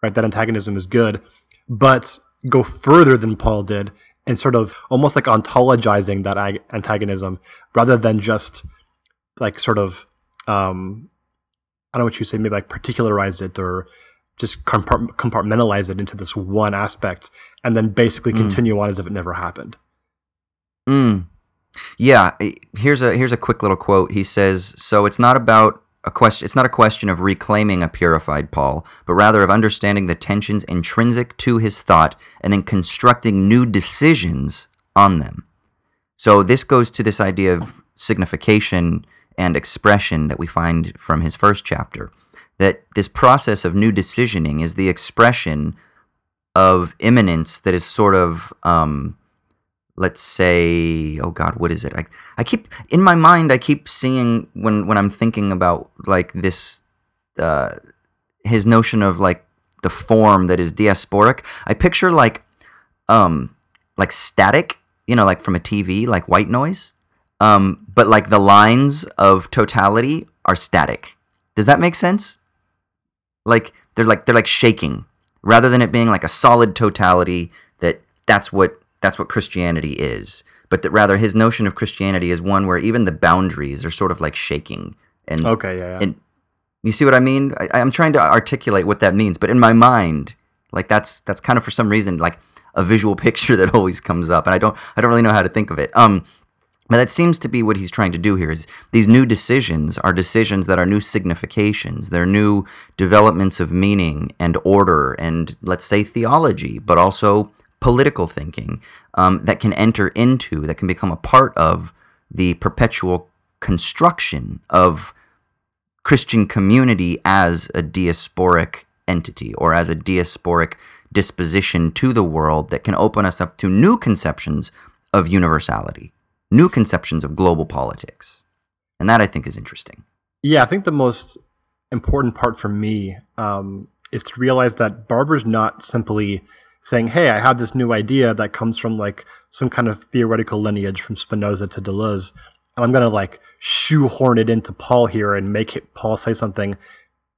Right, that antagonism is good, but go further than Paul did and sort of almost like ontologizing that ag- antagonism rather than just like sort of um, I don't know what you say, maybe like particularize it or just compartmentalize it into this one aspect and then basically continue on as if it never happened. Mm. Yeah, eh, here's a here's a quick little quote. He says, "So it's not about a question. It's not a question of reclaiming a purified Paul, but rather of understanding the tensions intrinsic to his thought and then constructing new decisions on them." So this goes to this idea of signification and expression that we find from his first chapter. That this process of new decisioning is the expression of immanence that is sort of um, let's say oh god what is it? I, I keep in my mind i keep seeing when when i'm thinking about like this uh his notion of like the form that is diasporic i picture like um like static you know like from a tv like white noise um but like the lines of totality are static. Does that make sense like they're like they're like shaking rather than it being like a solid totality that that's what that's what Christianity is but that rather his notion of Christianity is one where even the boundaries are sort of like shaking and Okay, yeah, yeah. and you see what I mean I, I'm trying to articulate what that means but in my mind Like that's that's kind of for some reason like a visual picture that always comes up, and I don't I don't really know how to think of it. Um, but that seems to be what he's trying to do here. Is these new decisions are decisions that are new significations. They're new developments of meaning and order, and let's say theology, but also political thinking um, that can enter into, that can become a part of the perpetual construction of Christian community as a diasporic entity or as a diasporic disposition to the world that can open us up to new conceptions of universality, new conceptions of global politics. And that I think is interesting. Yeah, I think the most important part for me um, is to realize that Barber's not simply saying, hey, I have this new idea that comes from like some kind of theoretical lineage from Spinoza to Deleuze. And I'm going to like shoehorn it into Paul here and make it, Paul say something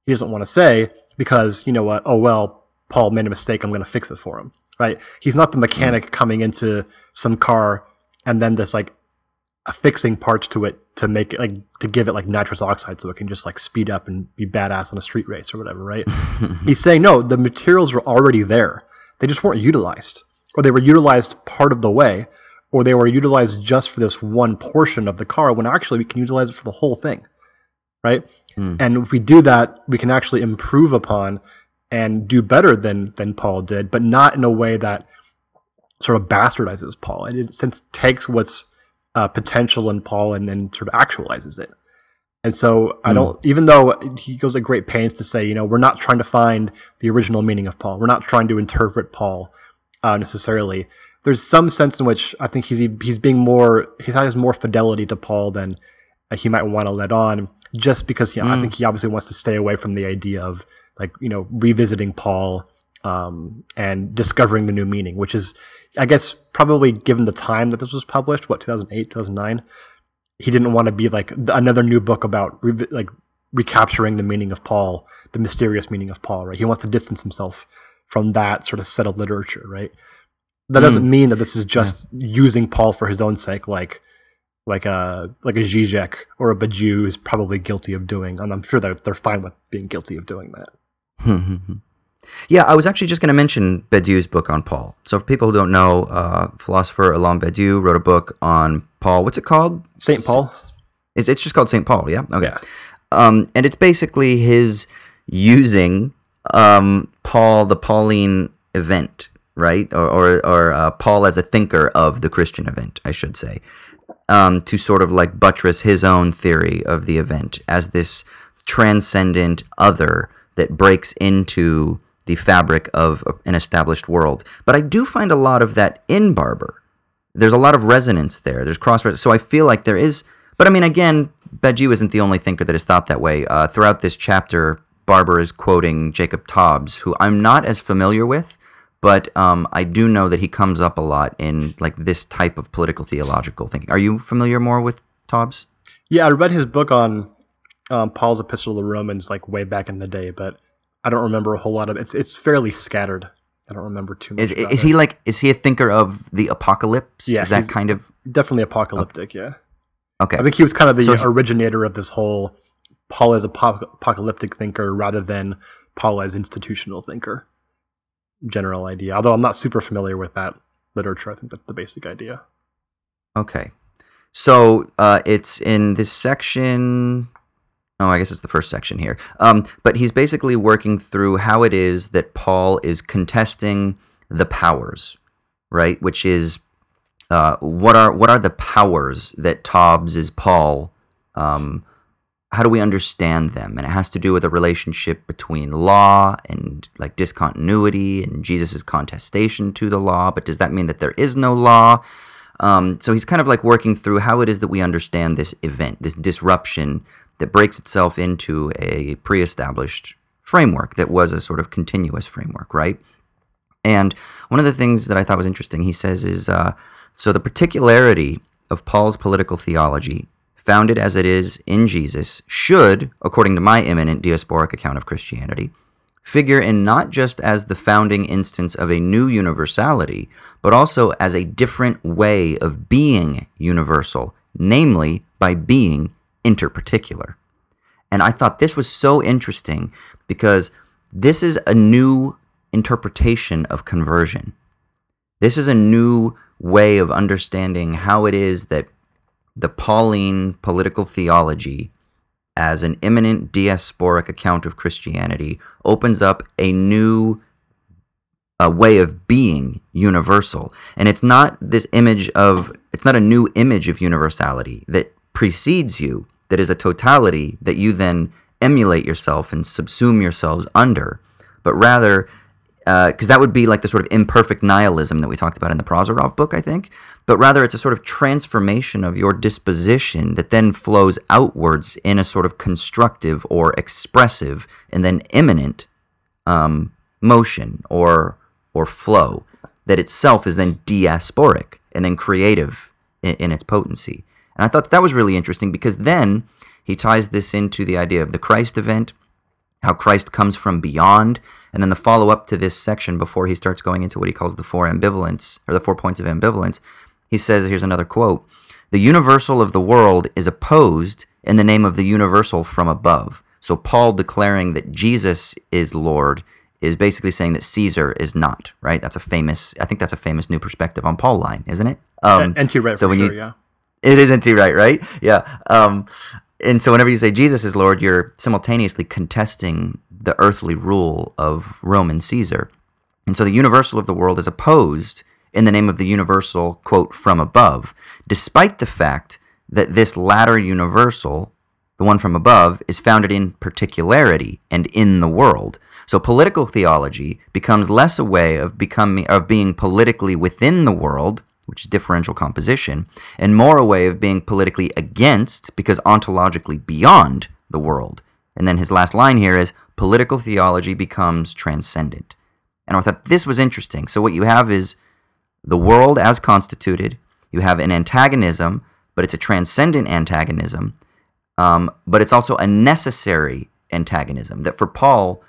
he doesn't want to say because, you know what, oh, well, Paul made a mistake. I'm going to fix it for him. Right. He's not the mechanic mm. coming into some car and then this like affixing parts to it to make it like to give it like nitrous oxide so it can just like speed up and be badass on a street race or whatever, right? He's saying no, the materials were already there. They just weren't utilized, or they were utilized part of the way, or they were utilized just for this one portion of the car when actually we can utilize it for the whole thing, right? Mm. And if we do that, we can actually improve upon and do better than than Paul did, but not in a way that sort of bastardizes Paul. And it since takes what's uh, potential in Paul and then sort of actualizes it. And so I don't, mm. even though he goes at great pains to say, you know, we're not trying to find the original meaning of Paul. We're not trying to interpret Paul uh, necessarily. There's some sense in which I think he's he's being more he has more fidelity to Paul than uh, he might want to let on, just because you know, mm. I think he obviously wants to stay away from the idea of like you know revisiting Paul um, and discovering the new meaning, which is I guess probably given the time that this was published, what 2008 2009 he didn't want to be like another new book about re- like recapturing the meaning of Paul, the mysterious meaning of Paul, right? He wants to distance himself from that sort of set of literature, right? That doesn't mm. mean that this is just yeah. using Paul for his own sake, like like a like a Zizek or a Badiou is probably guilty of doing, and I'm sure that they're fine with being guilty of doing that. Hmm, hmm, hmm. Yeah, I was actually just going to mention Badiou's book on Paul. So, for people who don't know, uh, philosopher Alain Badiou wrote a book on Paul. What's it called? Saint Paul. It's, it's just called Saint Paul. Yeah. Okay. Yeah. Um, and it's basically his using um, Paul, the Pauline event, right, or or, or uh, Paul as a thinker of the Christian event, I should say, um, to sort of like buttress his own theory of the event as this transcendent other that breaks into the fabric of an established world. But I do find a lot of that in Barber. There's a lot of resonance there. There's cross. So I feel like there is. But I mean, again, Badiou isn't the only thinker that has thought that way. Uh, throughout this chapter, Barber is quoting Jacob Taubes, who I'm not as familiar with, but um, I do know that he comes up a lot in like this type of political theological thinking. Are you familiar more with Taubes? Yeah, I read his book on um, Paul's Epistle to the Romans like way back in the day, but I don't remember a whole lot of it. It's it's fairly scattered. I don't remember too much. Is, is he like is he a thinker of the apocalypse? Yeah, is that kind of definitely apocalyptic? Okay. Yeah. Okay. I think he was kind of the so he, originator of this whole Paul as a apocalyptic thinker rather than Paul as institutional thinker. General idea. Although I'm not super familiar with that literature, I think that's the basic idea. Okay. So uh, it's in this section Oh, I guess it's the first section here. Um, but he's basically working through how it is that Paul is contesting the powers, right? Which is uh, what are what are the powers that Taubes is Paul? Um, how do we understand them? And it has to do with the relationship between law and like discontinuity and Jesus' contestation to the law. But does that mean that there is no law? Um, so he's kind of like working through how it is that we understand this event, this disruption that breaks itself into a pre established framework that was a sort of continuous framework, right? And one of the things that I thought was interesting, he says, is uh, so the particularity of Paul's political theology, founded as it is in Jesus, should, according to my immanent diasporic account of Christianity, figure in not just as the founding instance of a new universality, but also as a different way of being universal, namely by being interparticular. And I thought this was so interesting because this is a new interpretation of conversion. This is a new way of understanding how it is that the Pauline political theology, as an immanent diasporic account of Christianity, opens up a new a way of being universal. And it's not this image of, it's not a new image of universality that precedes you, that is a totality that you then emulate yourself and subsume yourselves under, but rather because uh, that would be like the sort of imperfect nihilism that we talked about in the Prozorov book, I think. But rather, it's a sort of transformation of your disposition that then flows outwards in a sort of constructive or expressive and then immanent um, motion or or flow that itself is then diasporic and then creative in, in its potency. And I thought that, was really interesting because then he ties this into the idea of the Christ event how Christ comes from beyond, and then the follow up to this section before he starts going into what he calls the four ambivalence or the four points of ambivalence. He says, here's another quote The universal of the world is opposed in the name of the universal from above. So, Paul declaring that Jesus is Lord is basically saying that Caesar is not, right? That's a famous, I think that's a famous new perspective on Paul line, isn't it? Um, NT Wright, so when sure, you, yeah. It is NT Wright? Right? Yeah. Um, and so whenever you say Jesus is Lord, you're simultaneously contesting the earthly rule of Roman Caesar. And so the universal of the world is opposed in the name of the universal, quote, from above, despite the fact that this latter universal, the one from above, is founded in particularity and in the world. So political theology becomes less a way of becoming of being politically within the world which is differential composition, and more a way of being politically against because ontologically beyond the world. And then his last line here is political theology becomes transcendent. And I thought this was interesting. So what you have is the world as constituted, you have an antagonism, but it's a transcendent antagonism, um, but it's also a necessary antagonism. That for Paul,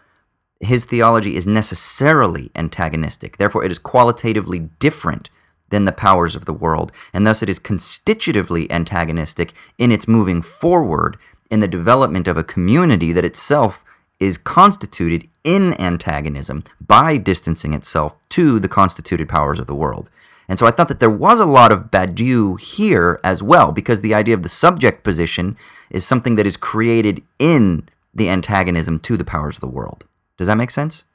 his theology is necessarily antagonistic. Therefore, it is qualitatively different than the powers of the world, and thus it is constitutively antagonistic in its moving forward in the development of a community that itself is constituted in antagonism by distancing itself to the constituted powers of the world. And so I thought that there was a lot of Badiou here as well, because the idea of the subject position is something that is created in the antagonism to the powers of the world. Does that make sense?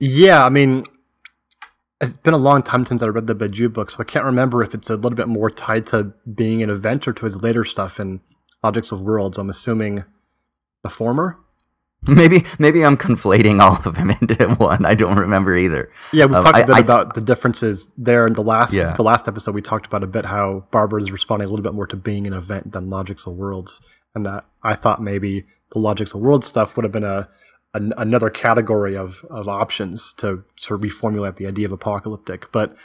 Yeah, I mean, it's been a long time since I read the Badiou book, so I can't remember if it's a little bit more tied to Being and Event or to his later stuff in Objects of Worlds. I'm assuming the former. Maybe maybe I'm conflating all of them into one. I don't remember either. Yeah, we um, talked a bit I, about the differences there in the last yeah. the last episode. We talked about a bit how Barber is responding a little bit more to Being and Event than Logics of Worlds, and that I thought maybe the Logics of Worlds stuff would have been a an, another category of, of options to sort of reformulate the idea of apocalyptic. But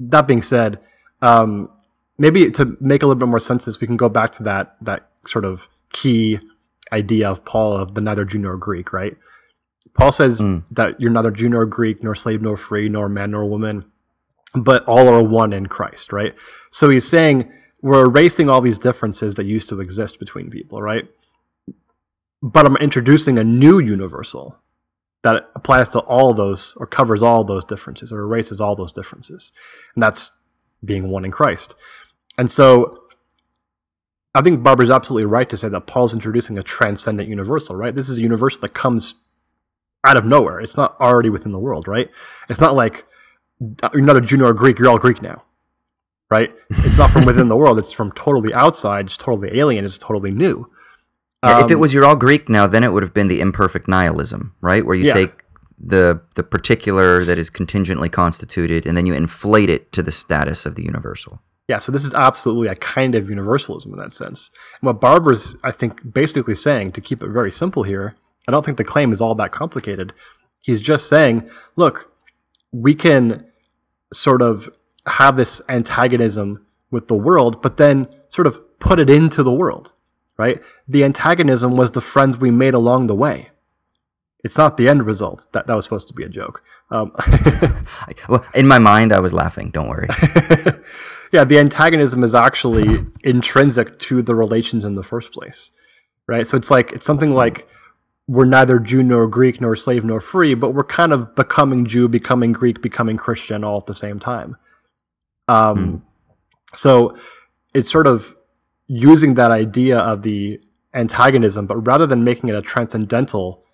that being said, um, maybe to make a little bit more sense of this, we can go back to that that sort of key idea of Paul of the neither Jew nor Greek, right? Paul says mm. that you're neither Jew nor Greek, nor slave nor free, nor man nor woman, but all are one in Christ, right? So he's saying we're erasing all these differences that used to exist between people, right? But I'm introducing a new universal that applies to all those or covers all those differences or erases all those differences. And that's being one in Christ. And so I think Barber's absolutely right to say that Paul's introducing a transcendent universal, right? This is a universal that comes out of nowhere. It's not already within the world, right? It's not like uh, you're not a Jew or Greek, you're all Greek now, right? It's not from within the world. It's from totally outside. It's totally alien. It's totally new. Um, if it um, was you're all Greek now, then it would have been the imperfect nihilism, right? Where you yeah. take the the particular that is contingently constituted and then you inflate it to the status of the universal. Yeah, so this is absolutely a kind of universalism in that sense. And what Barber's, I think, basically saying, to keep it very simple here, I don't think the claim is all that complicated. He's just saying, look, we can sort of have this antagonism with the world, but then sort of put it into the world right? The antagonism was the friends we made along the way. It's not the end result. That that was supposed to be a joke. Um, well, in my mind, I was laughing. Don't worry. yeah, the antagonism is actually intrinsic to the relations in the first place, right? So it's like it's something like we're neither Jew nor Greek nor slave nor free, but we're kind of becoming Jew, becoming Greek, becoming Christian all at the same time. Um, mm. So it's sort of using that idea of the antagonism, but rather than making it a transcendental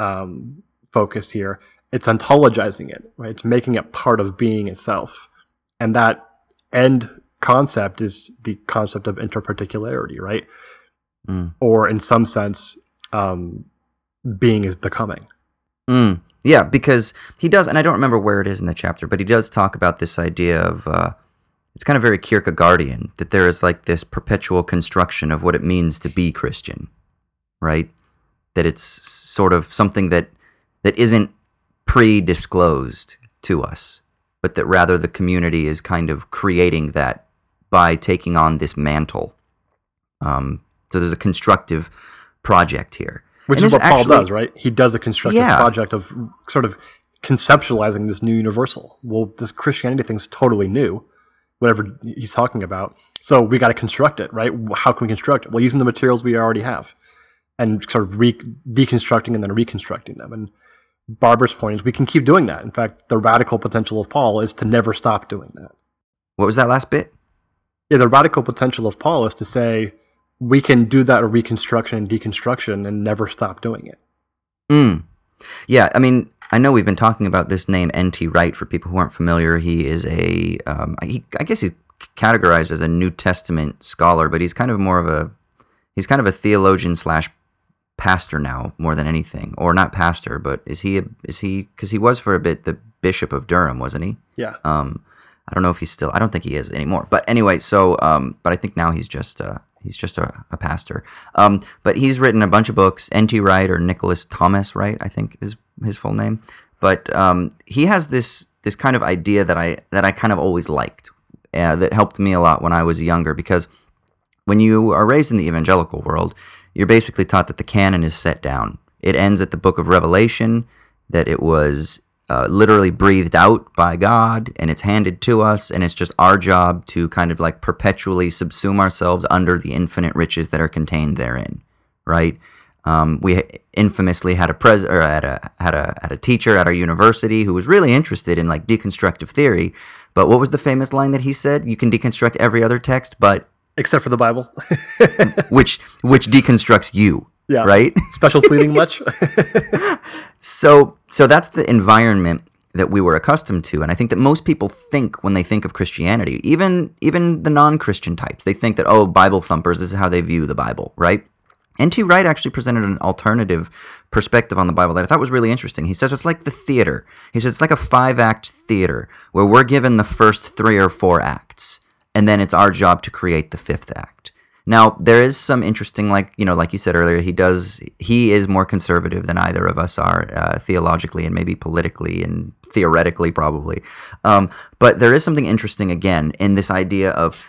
um, focus here, it's ontologizing it, right? It's making it part of being itself. And that end concept is the concept of interparticularity, right? Mm. Or in some sense, um, being is becoming. Mm. Yeah, because he does, and I don't remember where it is in the chapter, but he does talk about this idea of uh, it's kind of very Kierkegaardian that there is like this perpetual construction of what it means to be Christian, right? That it's sort of something that that isn't pre-disclosed to us, but that rather the community is kind of creating that by taking on this mantle. Um, so there's a constructive project here, which and is what Paul does, right? He does a constructive yeah. project of sort of conceptualizing this new universal. Well, this Christianity thing's totally new whatever he's talking about. So we got to construct it, right? How can we construct it? Well, using the materials we already have and sort of re- deconstructing and then reconstructing them. And Barber's point is we can keep doing that. In fact, the radical potential of Paul is to never stop doing that. What was that last bit? Yeah, the radical potential of Paul is to say we can do that reconstruction and deconstruction and never stop doing it. Mm. Yeah, I mean, I know we've been talking about this name N.T. Wright. For people who aren't familiar, he is a um, he, I guess he's categorized as a New Testament scholar, but he's kind of more of a he's kind of a theologian slash pastor now more than anything, or not pastor, but is he a, is he because he was for a bit the bishop of Durham, wasn't he? Yeah. Um, I don't know if he's still. I don't think he is anymore. But anyway, so um, but I think now he's just uh, he's just a, a pastor. Um, but he's written a bunch of books. N.T. Wright or Nicholas Thomas Wright, I think is his full name. But um, he has this this kind of idea that I that I kind of always liked uh, that helped me a lot when I was younger because when you are raised in the evangelical world, you're basically taught that the canon is set down. It ends at the book of Revelation, that it was uh, literally breathed out by God and it's handed to us, and it's just our job to kind of like perpetually subsume ourselves under the infinite riches that are contained therein, right? Um, we infamously had a pres or had a had a had a teacher at our university who was really interested in like deconstructive theory. But what was the famous line that he said? You can deconstruct every other text, but except for the Bible, which which deconstructs you. Yeah. Right. Special pleading much? so so that's the environment that we were accustomed to and i think that most people think when they think of christianity even even the non-christian types they think that oh bible thumpers this is how they view the bible right N.T. Wright actually presented an alternative perspective on the Bible that I thought was really interesting. He says it's like the theater. He says it's like a five act theater where we're given the first three or four acts, and then it's our job to create the fifth act. Now, there is some interesting, like, you know, like you said earlier, he does, he is more conservative than either of us are, uh, theologically and maybe politically and theoretically, probably. Um, but there is something interesting, again, in this idea of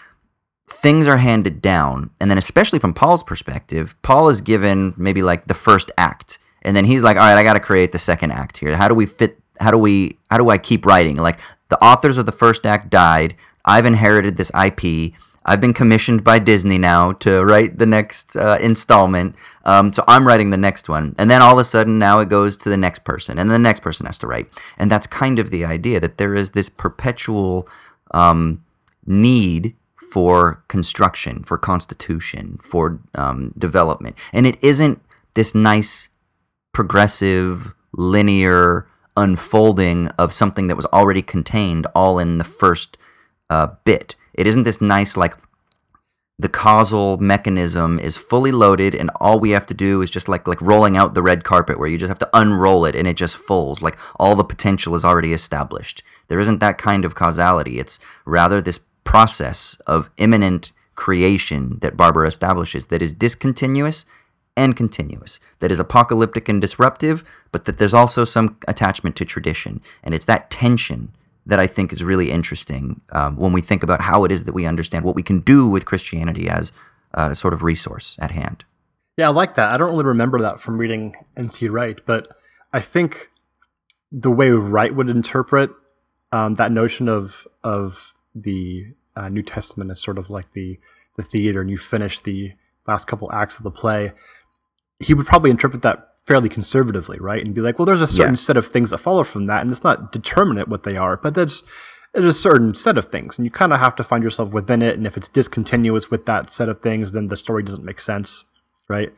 things are handed down and then especially from paul's perspective paul is given maybe like the first act and then he's like all right i got to create the second act here. How do we fit how do we how do i keep writing? Like the authors of the first act died. I've inherited this ip i've been commissioned by disney now to write the next uh, installment. Um, so i'm writing the next one. And then all of a sudden now it goes to the next person and the next person has to write. And that's kind of the idea that there is this perpetual um, need for construction, for constitution, for um, development. And it isn't this nice, progressive, linear unfolding of something that was already contained all in the first uh, bit. It isn't this nice, like, the causal mechanism is fully loaded and all we have to do is just like like rolling out the red carpet where you just have to unroll it and it just folds like all the potential is already established there isn't that kind of causality it's rather this process of immanent creation that Barber establishes that is discontinuous and continuous, that is apocalyptic and disruptive, but that there's also some attachment to tradition. And it's that tension that I think is really interesting um, when we think about how it is that we understand what we can do with Christianity as a sort of resource at hand. Yeah, I like that. I don't really remember that from reading N.T. Wright, but I think the way Wright would interpret um, that notion of of the uh, New Testament as sort of like the the theater, and you finish the last couple acts of the play, he would probably interpret that fairly conservatively, right? And be like, well, there's a certain yeah. set of things that follow from that, and it's not determinate what they are, but that's there's a certain set of things, and you kind of have to find yourself within it. And if it's discontinuous with that set of things, then the story doesn't make sense, right?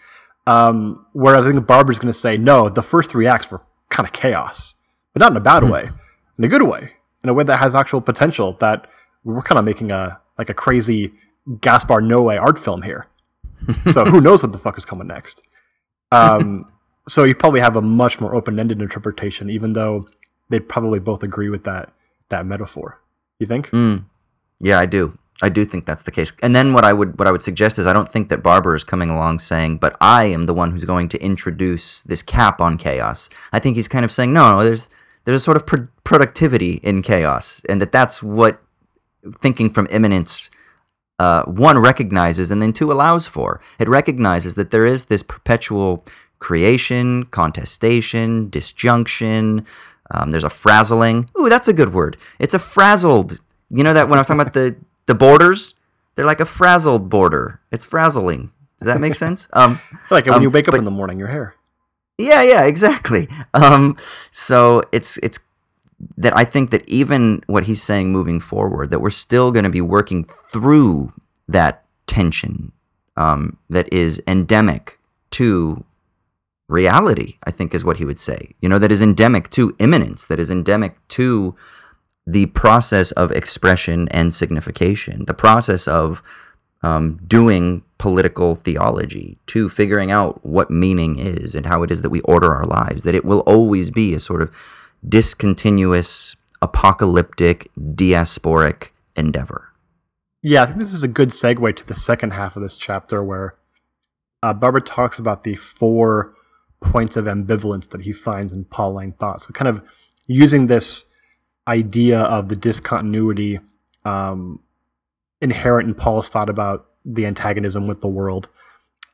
Um, whereas I think Barber's going to say, no, the first three acts were kind of chaos, but not in a bad mm. way, in a good way, in a way that has actual potential. That we're kind of making a like a crazy Gaspar Noé art film here. so who knows what the fuck is coming next? Um, so you probably have a much more open-ended interpretation, even though they'd probably both agree with that that metaphor. You think? Mm. Yeah, I do. I do think that's the case. And then what I would what I would suggest is I don't think that Barber is coming along saying, "But I am the one who's going to introduce this cap on chaos." I think he's kind of saying, "No, no there's there's a sort of pro- productivity in chaos, and that that's what thinking from immanence uh, one recognizes and then two allows for. It recognizes that there is this perpetual creation, contestation, disjunction. Um, there's a frazzling. Ooh, that's a good word. It's a frazzled. You know that when I was talking about the the borders, they're like a frazzled border. It's frazzling. Does that make sense? Um, like when um, you wake up but, in the morning, your hair. Yeah, yeah, exactly. Um, so it's it's that I think that even what he's saying moving forward, that we're still going to be working through that tension um, that is endemic to reality, I think is what he would say. You know, that is endemic to immanence, that is endemic to the process of expression and signification, the process of um, doing political theology, to figuring out what meaning is and how it is that we order our lives, that it will always be a sort of discontinuous, apocalyptic, diasporic endeavor. Yeah, I think this is a good segue to the second half of this chapter where uh, Barber talks about the four points of ambivalence that he finds in Pauline thought. So, kind of using this idea of the discontinuity um, inherent in Paul's thought about the antagonism with the world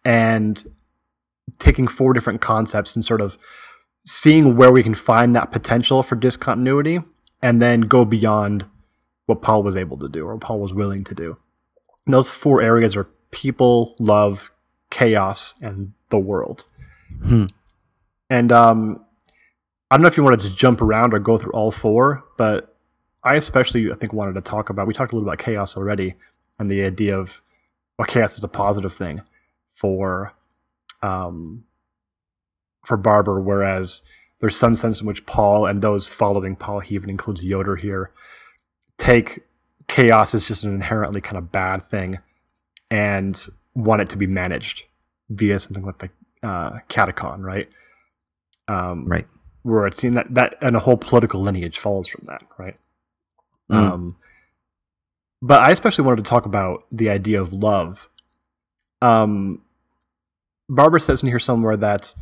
and taking four different concepts and sort of seeing where we can find that potential for discontinuity and then go beyond what Paul was able to do or Paul was willing to do. And those four areas are people, love, chaos, and the world. Hmm. And um, I don't know if you wanted to just jump around or go through all four, but I especially I think wanted to talk about. We talked a little about chaos already, and the idea of well, chaos is a positive thing for um, for Barber, whereas there's some sense in which Paul and those following Paul, he even includes Yoder here, take chaos as just an inherently kind of bad thing and want it to be managed via something like the uh, katechon, right? Um, right. Where it's seen that that and a whole political lineage follows from that, right? Mm. Um, but I especially wanted to talk about the idea of love. Um, Barber says in here somewhere that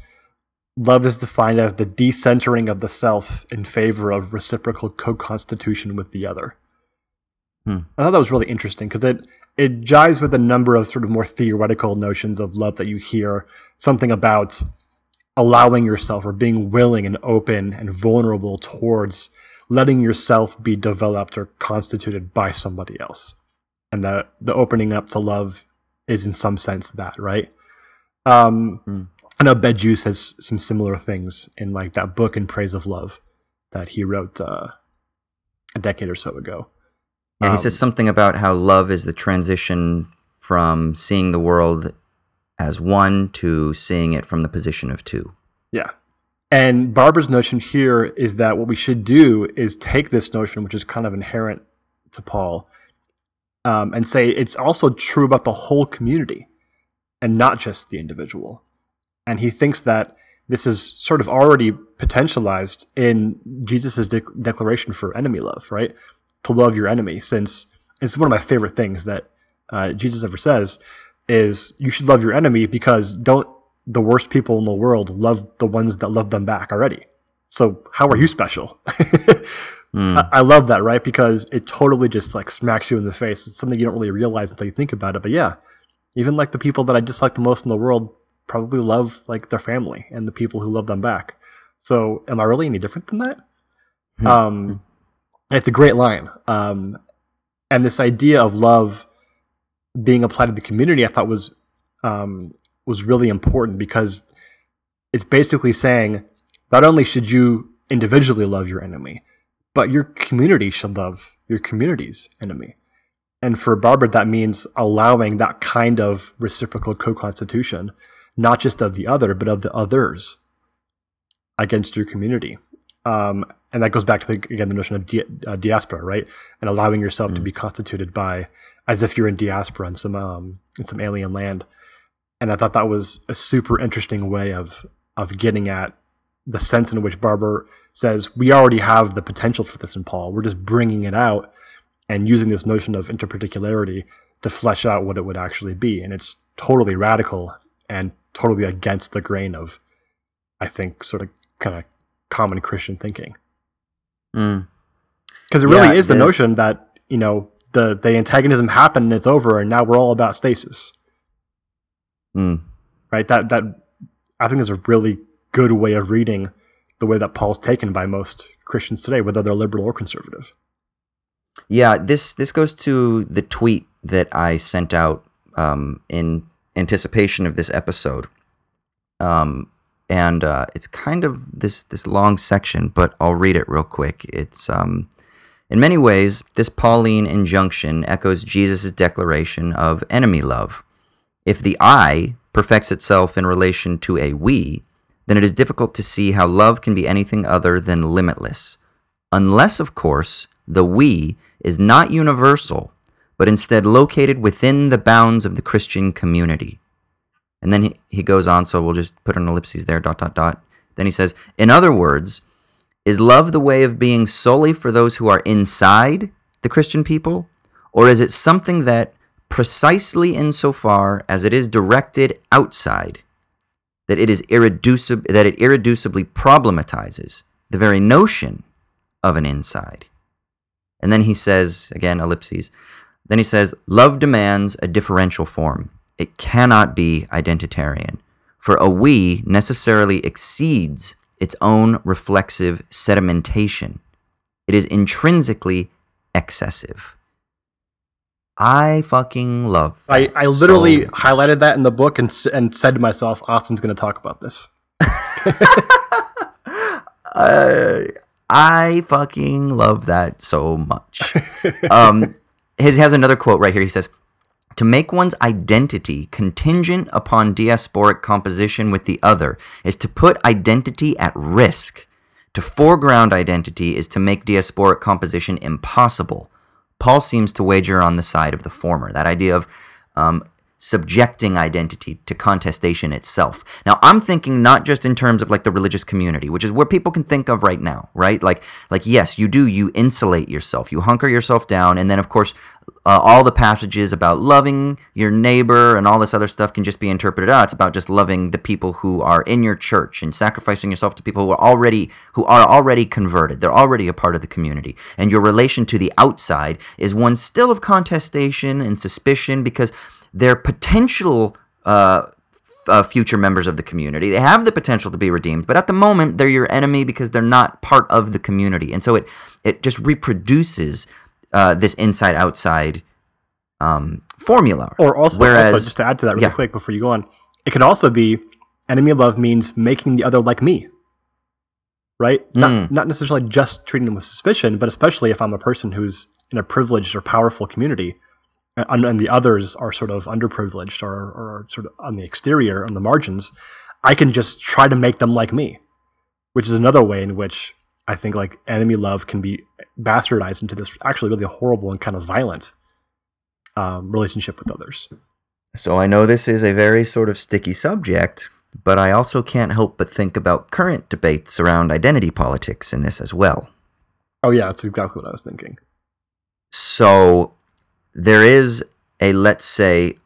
Love is defined as the decentering of the self in favor of reciprocal co-constitution with the other. Hmm. I thought that was really interesting because it it jives with a number of sort of more theoretical notions of love that you hear. Something about allowing yourself or being willing and open and vulnerable towards letting yourself be developed or constituted by somebody else, and that the opening up to love is in some sense that right. Um, hmm. I know Badiou says some similar things in like that book in praise of love that he wrote uh, a decade or so ago. Yeah, he um, says something about how love is the transition from seeing the world as one to seeing it from the position of two. Yeah. And Barber's notion here is that what we should do is take this notion, which is kind of inherent to Paul, um, and say it's also true about the whole community and not just the individual and he thinks that this is sort of already potentialized in Jesus' de- declaration for enemy love, right? To love your enemy, since it's one of my favorite things that uh, Jesus ever says is you should love your enemy because don't the worst people in the world love the ones that love them back already. So how are you special? mm. I-, I love that, right? Because it totally just like smacks you in the face. It's something you don't really realize until you think about it. But yeah, even like the people that I dislike the most in the world probably love like their family and the people who love them back. So am I really any different than that? Mm-hmm. Um, it's a great line. Um, and this idea of love being applied to the community, I thought was um, was really important because it's basically saying not only should you individually love your enemy, but your community should love your community's enemy. And for Barber, that means allowing that kind of reciprocal co constitution, not just of the other, but of the others against your community. Um, and that goes back to the, again the notion of di- uh, diaspora, right? And allowing yourself mm. to be constituted by as if you're in diaspora in some um, in some alien land. And I thought that was a super interesting way of of getting at the sense in which Barber says we already have the potential for this in Paul. We're just bringing it out and using this notion of interparticularity to flesh out what it would actually be. And it's totally radical and totally against the grain of, I think, sort of kind of common Christian thinking. Mm. Because mm. it really yeah, is the, the notion that, you know, the, the antagonism happened and it's over and now we're all about stasis. Mm. Right? That, that, I think is a really good way of reading the way that Paul's taken by most Christians today, whether they're liberal or conservative. Yeah, this this goes to the tweet that I sent out um, in anticipation of this episode, um, and uh, it's kind of this this long section, but I'll read it real quick. It's um, in many ways this Pauline injunction echoes Jesus' declaration of enemy love. If the I perfects itself in relation to a we, then it is difficult to see how love can be anything other than limitless, unless, of course, the we is not universal, but instead located within the bounds of the Christian community. And then he, he goes on, so we'll just put an ellipses there, dot, dot, dot. Then he says, In other words, is love the way of being solely for those who are inside the Christian people? Or is it something that, precisely insofar as it is directed outside, that it is irreducible that it irreducibly problematizes the very notion of an inside? And then he says, again, ellipses, then he says, love demands a differential form. It cannot be identitarian, for a we necessarily exceeds its own reflexive sedimentation. It is intrinsically excessive. I fucking love. I, I literally so highlighted that in the book and and said to myself, Austin's going to talk about this. uh, I fucking love that so much. um, his has another quote right here. He says, "To make one's identity contingent upon diasporic composition with the other is to put identity at risk. To foreground identity is to make diasporic composition impossible." Paul seems to wager on the side of the former. That idea of um, subjecting identity to contestation itself. Now, I'm thinking not just in terms of like the religious community, which is where people can think of right now, right? Like, like yes, you do. You insulate yourself. You hunker yourself down, and then of course, uh, all the passages about loving your neighbor and all this other stuff can just be interpreted. Ah, it's about just loving the people who are in your church and sacrificing yourself to people who are already who are already converted. They're already a part of the community, and your relation to the outside is one still of contestation and suspicion because they're potential uh, uh, future members of the community. They have the potential to be redeemed, but at the moment they're your enemy because they're not part of the community, and so it it just reproduces uh, this inside outside um, formula. Or also, Whereas, also, just to add to that really yeah. quick before you go on, it could also be enemy love means making the other like me. Right? Mm. Not not necessarily just treating them with suspicion, but especially if I'm a person who's in a privileged or powerful community, and, and the others are sort of underprivileged or, or sort of on the exterior, on the margins, I can just try to make them like me, which is another way in which I think like enemy love can be bastardized into this actually really horrible and kind of violent um, relationship with others. So I know this is a very sort of sticky subject, but I also can't help but think about current debates around identity politics in this as well. Oh yeah, that's exactly what I was thinking. So there is a, let's say,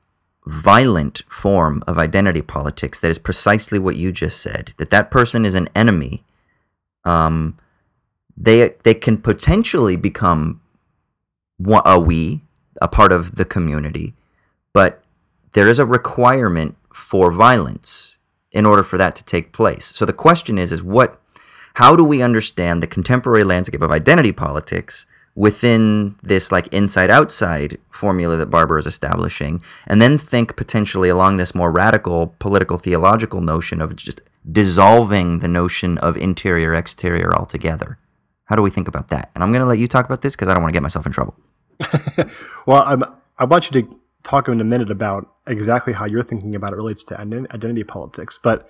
violent form of identity politics that is precisely what you just said that that person is an enemy um, they they can potentially become a we a part of the community but there is a requirement for violence in order for that to take place. So the question is is what how do we understand the contemporary landscape of identity politics within this like inside outside formula that Barber is establishing, and then think potentially along this more radical political theological notion of just dissolving the notion of interior exterior altogether. How do we think about that? And I'm going to let you talk about this because I don't want to get myself in trouble. well, I'm, I want you to talk in a minute about exactly how you're thinking about it relates to identity politics. But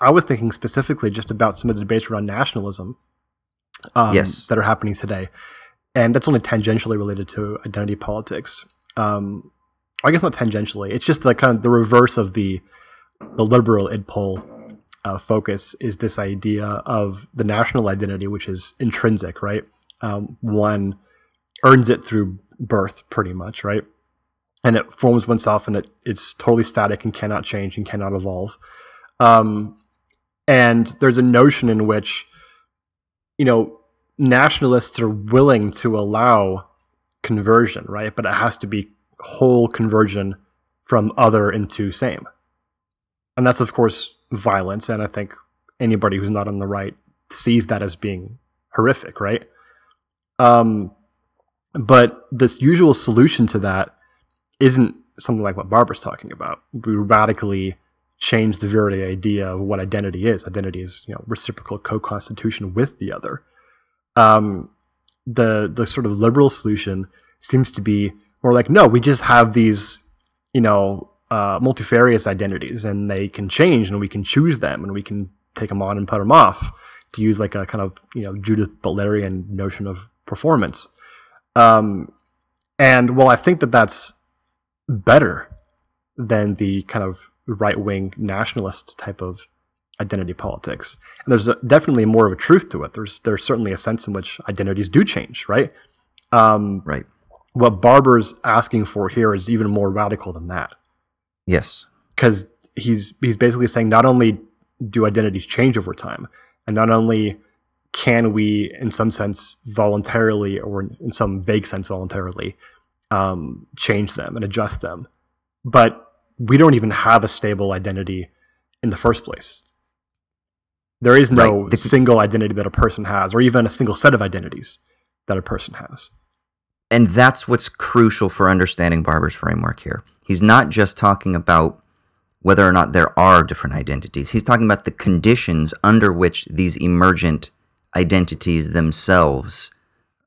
I was thinking specifically just about some of the debates around nationalism um, yes. that are happening today. And that's only tangentially related to identity politics. Um, I guess not tangentially. It's just the kind of the reverse of the the liberal id pol uh, focus is this idea of the national identity, which is intrinsic, right? Um, one earns it through birth, pretty much, right? And it forms oneself, and it, it's totally static and cannot change and cannot evolve. Um, and there's a notion in which, you know, nationalists are willing to allow conversion, right? But it has to be whole conversion from other into same. And that's, of course, violence. And I think anybody who's not on the right sees that as being horrific, right? Um, but this usual solution to that isn't something like what Barber's talking about. We radically change the very idea of what identity is. Identity is, you know, reciprocal co-constitution with the other. Um, the the sort of liberal solution seems to be more like, no, we just have these, you know, uh, multifarious identities, and they can change, and we can choose them, and we can take them on and put them off. To use like a kind of you know Judith Butlerian notion of performance. Um, and well, I think that that's better than the kind of right wing nationalist type of identity politics. And there's a, definitely more of a truth to it. There's there's certainly a sense in which identities do change, right? Um, right. What Barber's asking for here is even more radical than that. Yes. Because he's he's basically saying not only do identities change over time, and not only can we, in some sense, voluntarily or in some vague sense, voluntarily um, change them and adjust them, but we don't even have a stable identity in the first place. There is no right. single identity that a person has, or even a single set of identities that a person has. And that's what's crucial for understanding Barber's framework here. He's not just talking about whether or not there are different identities. He's talking about the conditions under which these emergent identities themselves,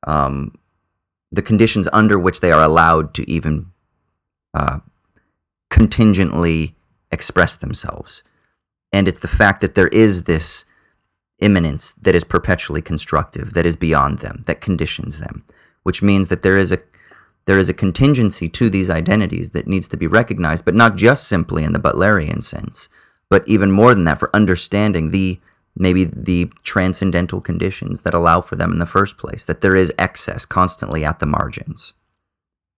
um, the conditions under which they are allowed to even uh, contingently express themselves. And it's the fact that there is this immanence that is perpetually constructive, that is beyond them, that conditions them, which means that there is a there is a contingency to these identities that needs to be recognized, but not just simply in the Butlerian sense, but even more than that for understanding the maybe the transcendental conditions that allow for them in the first place, that there is excess constantly at the margins.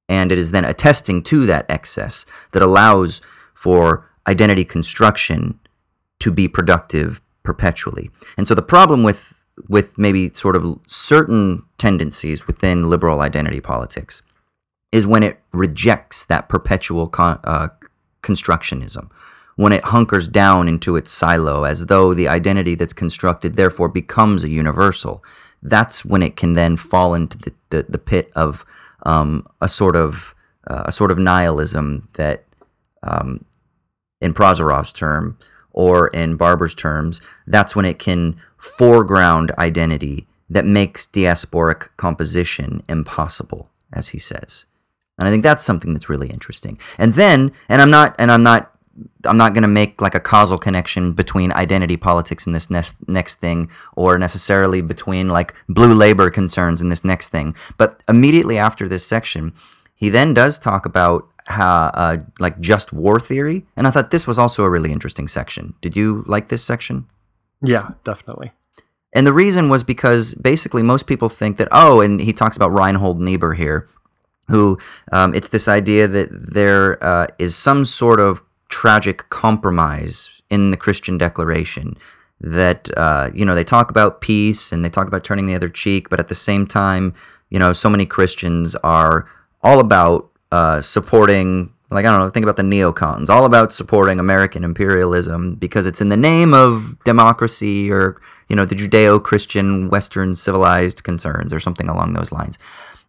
And it is then attesting to that excess that allows for identity construction to be productive perpetually. And so the problem with with maybe sort of certain tendencies within liberal identity politics is when it rejects that perpetual con- uh, constructionism, when it hunkers down into its silo as though the identity that's constructed therefore becomes a universal. That's when it can then fall into the, the, the pit of um, a sort of uh, a sort of nihilism that, um, in Prozorov's term or in Barber's terms, that's when it can foreground identity that makes diasporic composition impossible, as he says. And I think that's something that's really interesting. And then, and I'm not, and I'm not, I'm not going to make like a causal connection between identity politics and this next next thing, or necessarily between like blue labor concerns and this next thing. But immediately after this section, he then does talk about how, uh, like just war theory, and I thought this was also a really interesting section. Did you like this section? Yeah, definitely. And the reason was because basically most people think that, oh, and he talks about Reinhold Niebuhr here, who um, it's this idea that there uh, is some sort of tragic compromise in the Christian declaration that uh, you know they talk about peace and they talk about turning the other cheek, but at the same time, you know, so many Christians are all about uh, supporting. Like I don't know, think about the neocons, all about supporting American imperialism because it's in the name of democracy or you know the Judeo-Christian Western civilized concerns or something along those lines.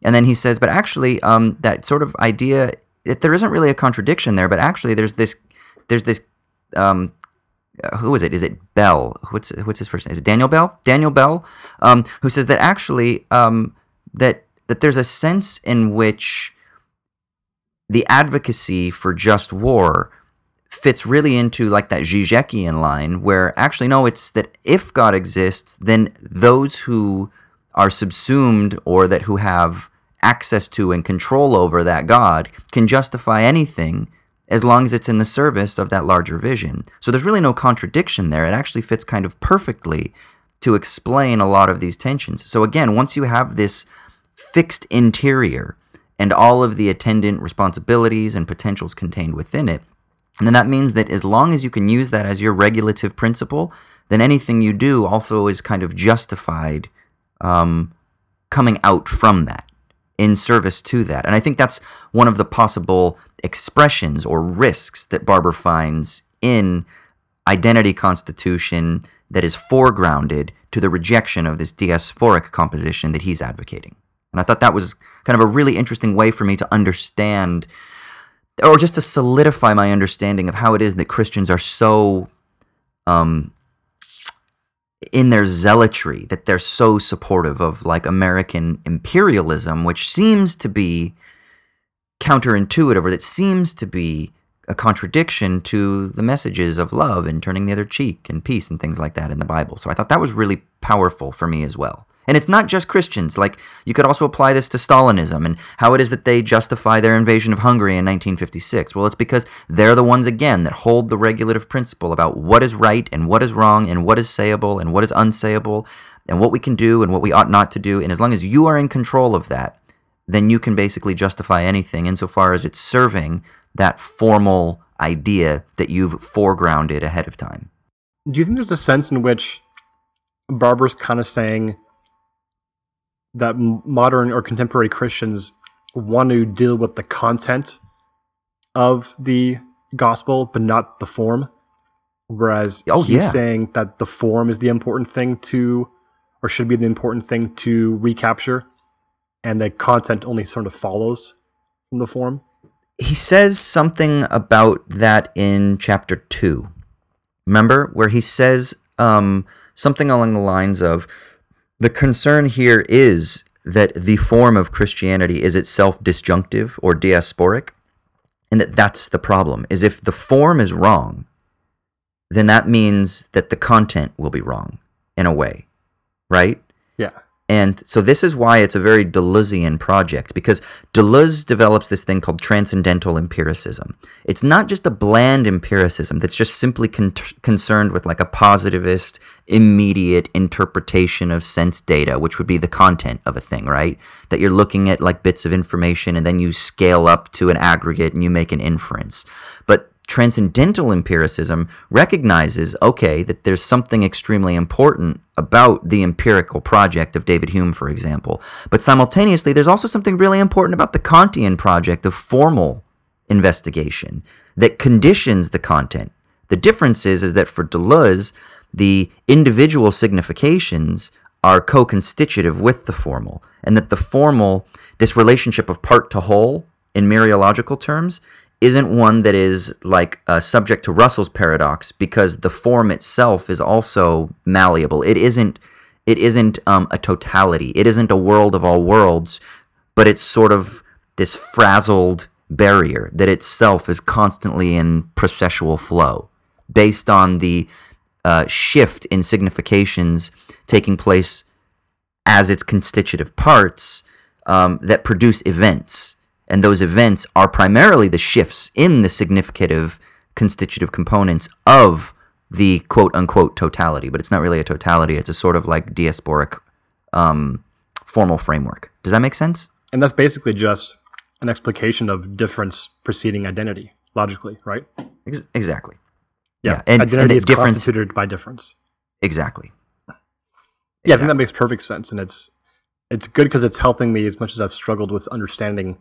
And then he says, but actually, um, that sort of idea, it, there isn't really a contradiction there, but actually, there's this, there's this um, uh, who is it? Is it Bell? What's what's his first name? Is it Daniel Bell? Daniel Bell, um, who says that actually um, that that there's a sense in which the advocacy for just war fits really into like that Zizekian line, where actually no, it's that if God exists, then those who are subsumed or that who have access to and control over that God can justify anything as long as it's in the service of that larger vision. So there's really no contradiction there. It actually fits kind of perfectly to explain a lot of these tensions. So again, once you have this fixed interior and all of the attendant responsibilities and potentials contained within it, And then that means that as long as you can use that as your regulative principle, then anything you do also is kind of justified um, coming out from that in service to that. And I think that's one of the possible expressions or risks that Barber finds in identity constitution that is foregrounded to the rejection of this diasporic composition that he's advocating. And I thought that was kind of a really interesting way for me to understand or just to solidify my understanding of how it is that Christians are so um, in their zealotry that they're so supportive of like American imperialism, which seems to be counterintuitive or that seems to be a contradiction to the messages of love and turning the other cheek and peace and things like that in the Bible. So I thought that was really powerful for me as well. And it's not just Christians. Like, you could also apply this to Stalinism and how it is that they justify their invasion of Hungary in 1956. Well, it's because they're the ones, again, that hold the regulative principle about what is right and what is wrong and what is sayable and what is unsayable and what we can do and what we ought not to do. And as long as you are in control of that, then you can basically justify anything insofar as it's serving that formal idea that you've foregrounded ahead of time. Do you think there's a sense in which Barber's kind of saying, that modern or contemporary Christians want to deal with the content of the gospel, but not the form. Whereas oh, he's yeah. saying that the form is the important thing to, or should be the important thing to recapture, and the content only sort of follows from the form. He says something about that in chapter two. Remember where he says um, something along the lines of, the concern here is that the form of Christianity is itself disjunctive or diasporic, and that that's the problem. Is if the form is wrong, then that means that the content will be wrong in a way, right? And so this is why it's a very Deleuzian project because Deleuze develops this thing called transcendental empiricism. It's not just a bland empiricism that's just simply con- concerned with like a positivist, immediate interpretation of sense data, which would be the content of a thing, right? That you're looking at like bits of information and then you scale up to an aggregate and you make an inference. But transcendental empiricism recognizes, okay, that there's something extremely important about the empirical project of David Hume, for example. But simultaneously, there's also something really important about the Kantian project of formal investigation that conditions the content. The difference is, is that for Deleuze, the individual significations are co-constitutive with the formal, and that the formal, this relationship of part to whole in mereological terms, isn't one that is like uh, subject to Russell's paradox because the form itself is also malleable. It isn't. It isn't um, a totality. It isn't a world of all worlds, but it's sort of this frazzled barrier that itself is constantly in processual flow, based on the uh, shift in significations taking place as its constitutive parts um, that produce events and those events are primarily the shifts in the significative constitutive components of the quote unquote totality. But it's not really a totality, it's a sort of like diasporic um, formal framework. Does that make sense? And that's basically just an explication of difference preceding identity, logically, right? Ex- exactly. Yeah, yeah. And, identity and is difference, constituted by difference. Exactly. Yeah, exactly. I think that makes perfect sense, and it's it's good because it's helping me as much as I've struggled with understanding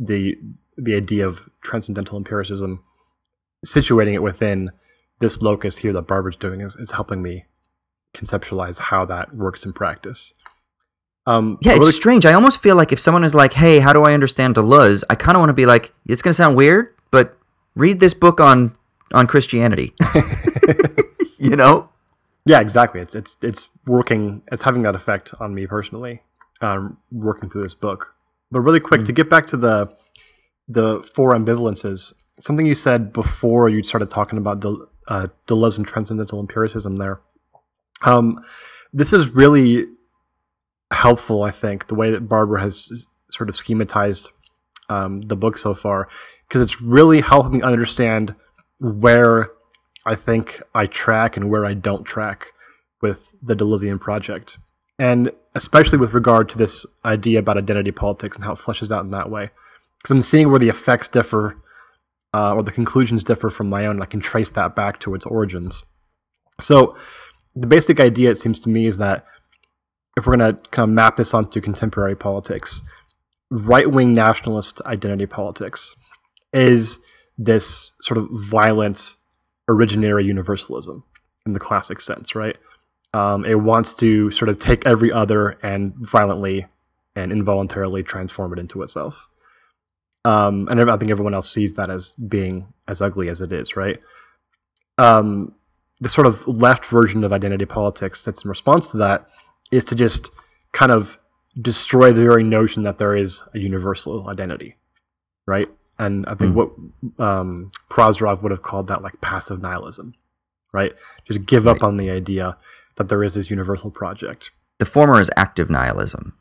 the the idea of transcendental empiricism, situating it within this locus here that Barber's doing is, is helping me conceptualize how that works in practice. Um, yeah, really- it's strange. I almost feel like if someone is like, "Hey, how do I understand Deleuze?" I kind of want to be like, "It's going to sound weird, but read this book on on Christianity. you know? Yeah, exactly. It's it's it's working. It's having that effect on me personally. Um, working through this book, but really quick mm. to get back to the the four ambivalences. Something you said before you started talking about Del, uh, Deleuze and transcendental empiricism. There, um, this is really helpful. I think the way that Barber has sort of schematized um, the book so far, because it's really helping me understand where I think I track and where I don't track with the Deleuzean project. And especially with regard to this idea about identity politics and how it fleshes out in that way. Because I'm seeing where the effects differ uh, or the conclusions differ from my own, and I can trace that back to its origins. So, the basic idea, it seems to me, is that if we're going to kind of map this onto contemporary politics, right wing nationalist identity politics is this sort of violent originary universalism in the classic sense, right? Um, it wants to sort of take every other and violently and involuntarily transform it into itself. Um, and I think everyone else sees that as being as ugly as it is, right? Um, the sort of left version of identity politics that's in response to that is to just kind of destroy the very notion that there is a universal identity, right? And I think mm. what um, Prozorov would have called that like passive nihilism, right? Just give right. up on the idea that there is this universal project. The former is active nihilism,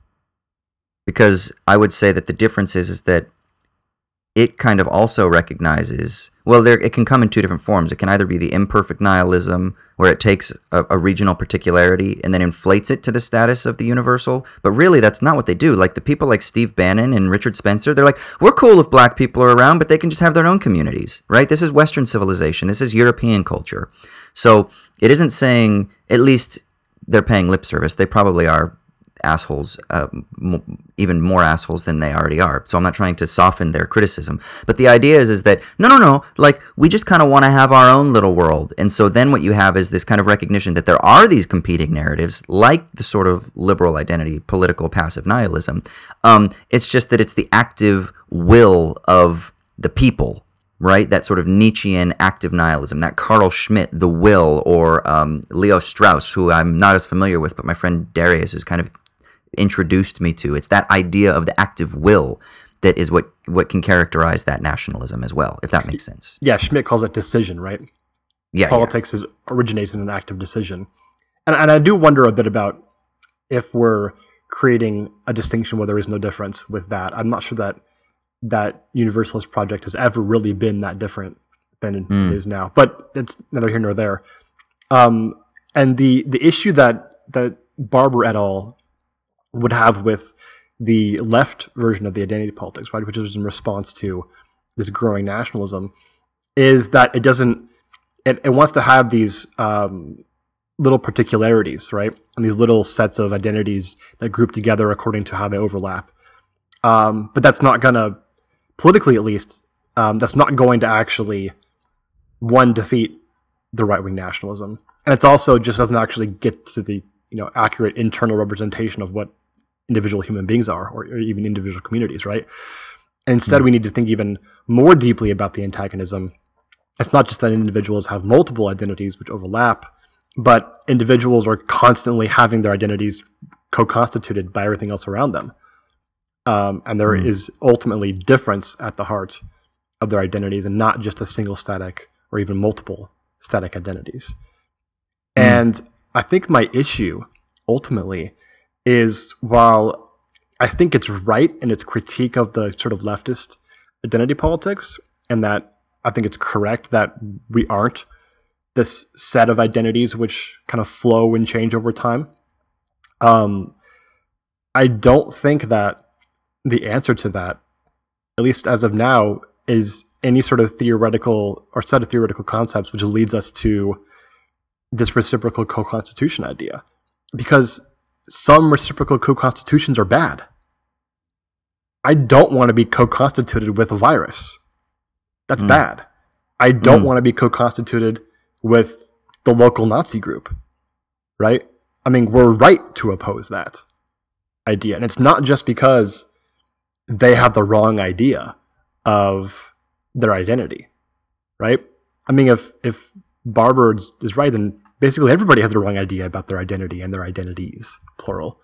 because I would say that the difference is, is that it kind of also recognizes well there it can come in two different forms. It can either be the imperfect nihilism where it takes a, a, regional particularity and then inflates it to the status of the universal. But really that's not what they do. Like the people like steve bannon and richard spencer they're like we're cool if black people are around but they can just have their own communities right? This is western civilization. This is european culture so it isn't saying at least they're paying lip service they probably are assholes, uh, even more assholes than they already are. So I'm not trying to soften their criticism, but the idea is is that no, no, no, like we just kind of want to have our own little world, and so then what you have is this kind of recognition that there are these competing narratives, like the sort of liberal identity, political passive nihilism. Um, it's just that it's the active will of the people right? That sort of Nietzschean active nihilism, that Carl Schmitt, The Will, or um, Leo Strauss, who I'm not as familiar with, but my friend Darius has kind of introduced me to. It's that idea of the active will that is what what can characterize that nationalism as well, if that makes sense. Yeah, Schmitt calls it decision, right? Yeah, politics yeah. is originates in an active decision, and and I do wonder a bit about if we're creating a distinction where there is no difference with that. I'm not sure that that universalist project has ever really been that different than mm. it is now, but it's neither here nor there. Um, and the the issue that that Barber et al would have with the left version of the identity politics, right, which is in response to this growing nationalism, is that it doesn't. It, it wants to have these um, little particularities, right, and these little sets of identities that group together according to how they overlap. Um, but that's not gonna, politically at least, um, that's not going to actually one defeat the right wing nationalism, and it's also just doesn't actually get to the you know accurate internal representation of what individual human beings are, or, or even individual communities, right? And instead, mm-hmm. we need to think even more deeply about the antagonism. It's not just that individuals have multiple identities which overlap, but individuals are constantly having their identities co-constituted by everything else around them. Um, and there mm. is ultimately difference at the heart of their identities and not just a single static or even multiple static identities. Mm. And I think my issue ultimately is while I think it's right in its critique of the sort of leftist identity politics, and that I think it's correct that we aren't this set of identities which kind of flow and change over time. Um, I don't think that the answer to that, at least as of now, is any sort of theoretical or set of theoretical concepts which leads us to this reciprocal co-constitution idea. Because some reciprocal co-constitutions are bad. I don't want to be co-constituted with a virus. That's mm. bad. I don't mm. want to be co-constituted with the local Nazi group. Right? I mean, we're right to oppose that idea. And it's not just because they have the wrong idea of their identity. Right? I mean, if if Barber is right, then basically everybody has the wrong idea about their identity and their identities, plural.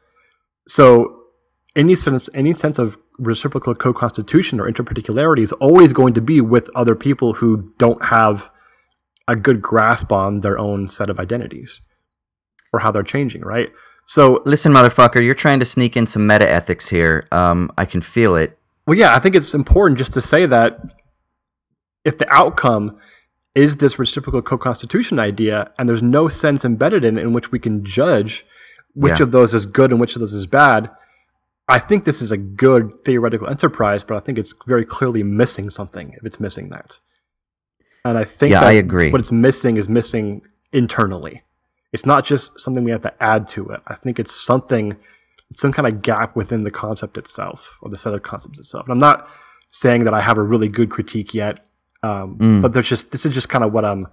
So any sense any sense of reciprocal co-constitution or interparticularity is always going to be with other people who don't have a good grasp on their own set of identities or how they're changing, right? So listen, motherfucker, you're trying to sneak in some meta ethics here. Um, I can feel it. Well, yeah, I think it's important just to say that if the outcome is this reciprocal co-constitution idea, and there's no sense embedded in it in which we can judge which yeah. of those is good and which of those is bad. I think this is a good theoretical enterprise, but I think it's very clearly missing something if it's missing that. And I think yeah, I agree. what it's missing is missing internally. It's not just something we have to add to it. I think it's something, some kind of gap within the concept itself or the set of concepts itself. And I'm not saying that I have a really good critique yet, um, mm. but there's just this is just kind of what I'm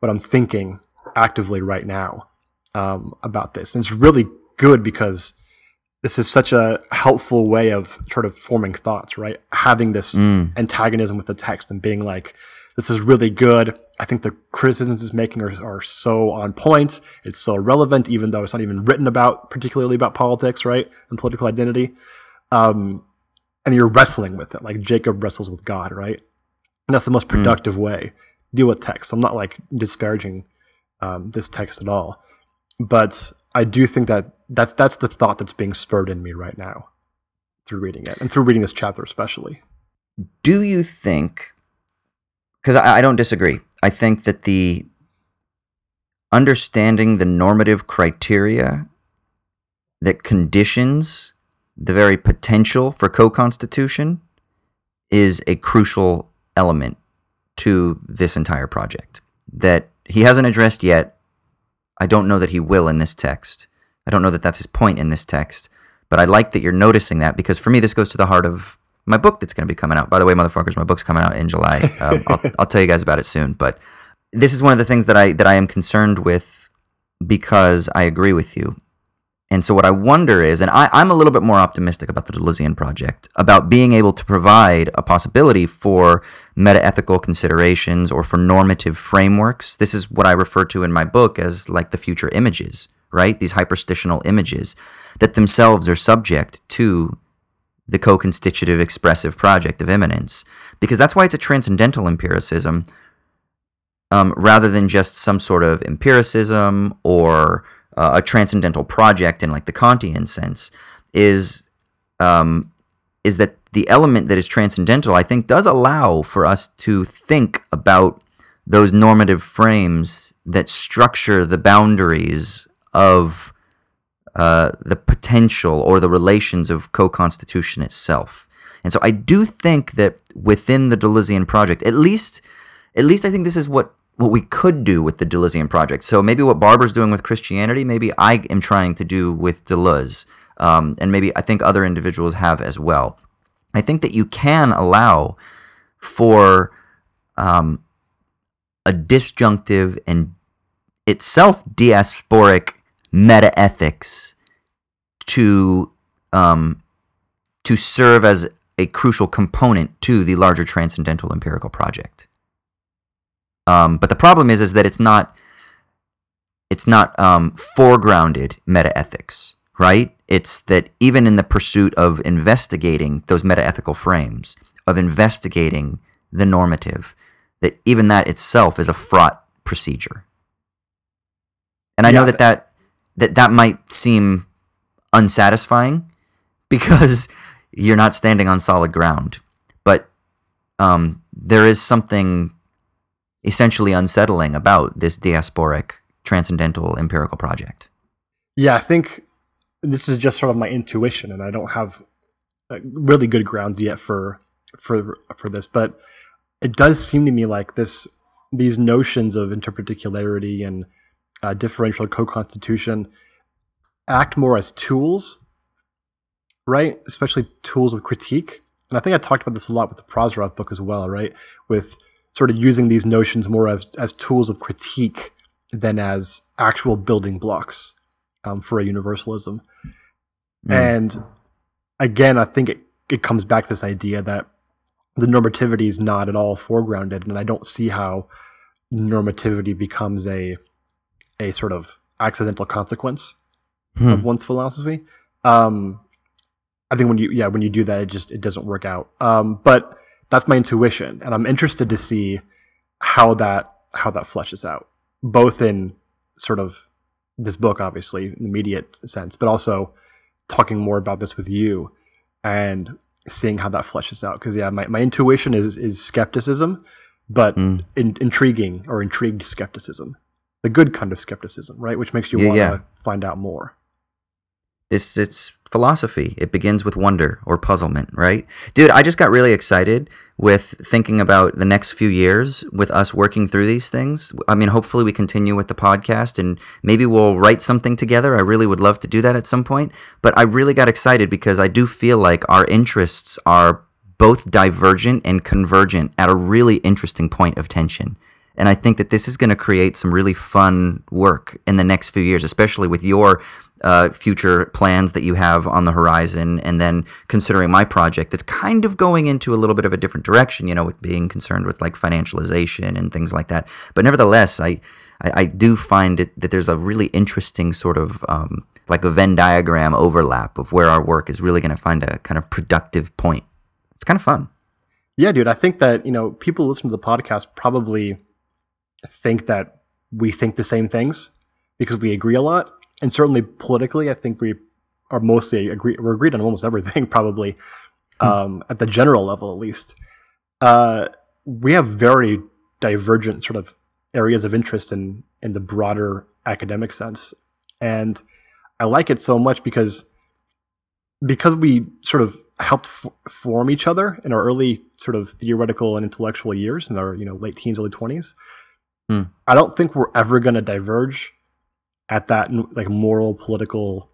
what I'm thinking actively right now um, about this. And it's really good because this is such a helpful way of sort of forming thoughts, right? Having this mm. antagonism with the text and being like, this is really good. I think the criticisms it's making are, are so on point. It's so relevant, even though it's not even written about, particularly about politics, right? And political identity. Um, and you're wrestling with it, like Jacob wrestles with God, right? And that's the most hmm. productive mm. way. Deal with text. I'm not like disparaging um, this text at all, but I do think that that's that's the thought that's being spurred in me right now through reading it and through reading this chapter especially. Do you think because I, I don't disagree. I think that the understanding the normative criteria that conditions the very potential for co-constitution is a crucial element to this entire project that he hasn't addressed yet. I don't know that he will in this text. I don't know that that's his point in this text, but I like that you're noticing that because for me, this goes to the heart of my book that's going to be coming out. By the way, motherfuckers, my book's coming out in July. Um, I'll, I'll tell you guys about it soon. But this is one of the things that I that I am concerned with because I agree with you. And so what I wonder is, and I, I'm a little bit more optimistic about the Deleuzean project, about being able to provide a possibility for meta-ethical considerations or for normative frameworks. This is what I refer to in my book as like the future images, right? These hyperstitional images that themselves are subject to the co constitutive expressive project of immanence, because that's why it's a transcendental empiricism um, rather than just some sort of empiricism or uh, a transcendental project in like the Kantian sense, is um, is that the element that is transcendental, I think, does allow for us to think about those normative frames that structure the boundaries of uh, the potential or the relations of co-constitution itself. And so I do think that within the Deleuzean project, at least, at least I think this is what what we could do with the Deleuzean project. So maybe what Barber's doing with Christianity, maybe I am trying to do with Deleuze, um, and maybe I think other individuals have as well. I think that you can allow for um, a disjunctive and itself diasporic meta ethics to um, to serve as a crucial component to the larger transcendental empirical project. Um, but the problem is, is that it's not it's not um, foregrounded meta ethics, right? It's that even in the pursuit of investigating those meta ethical frames, of investigating the normative, that even that itself is a fraught procedure. And I yeah, know that that that that might seem unsatisfying because you're not standing on solid ground. But um, there is something essentially unsettling about this diasporic transcendental empirical project. Yeah, I think this is just sort of my intuition, and I don't have really good grounds yet for for for this, but it does seem to me like this these notions of interparticularity and uh, differential co-constitution act more as tools, right? Especially tools of critique. And I think I talked about this a lot with the Prozorov book as well, right? With sort of using these notions more as, as tools of critique than as actual building blocks um, for a universalism. Mm. And again, I think it, it comes back to this idea that the normativity is not at all foregrounded, and I don't see how normativity becomes a a sort of accidental consequence hmm. of one's philosophy. Um, I think when you yeah when you do that, it just it doesn't work out. Um, but that's my intuition, and I'm interested to see how that how that fleshes out, both in sort of this book, obviously, in the immediate sense, but also talking more about this with you and seeing how that fleshes out. Because yeah, my, my intuition is is skepticism, but mm. in, intriguing or intrigued skepticism, the good kind of skepticism, right? Which makes you yeah, want to yeah. find out more. It's it's philosophy. It begins with wonder or puzzlement, right? Dude, I just got really excited with thinking about the next few years with us working through these things. I mean, hopefully we continue with the podcast and maybe we'll write something together. I really would love to do that at some point, but I really got excited because I do feel like our interests are both divergent and convergent at a really interesting point of tension. And I think that this is going to create some really fun work in the next few years, especially with your uh, future plans that you have on the horizon. And then considering my project that's kind of going into a little bit of a different direction, you know, with being concerned with like financialization and things like that. But nevertheless, I, I, I do find it that there's a really interesting sort of um, like a Venn diagram overlap of where our work is really going to find a kind of productive point. It's kind of fun. Yeah, dude. I think that, you know, people listen to the podcast probably think that we think the same things because we agree a lot. And certainly politically, I think we are mostly agree. We're agreed on almost everything, probably hmm. um, at the general level, at least. Uh, we have very divergent sort of areas of interest in in the broader academic sense, and I like it so much because because we sort of helped f- form each other in our early sort of theoretical and intellectual years in our you know late teens, early twenties. Hmm. I don't think we're ever going to diverge at that like moral, political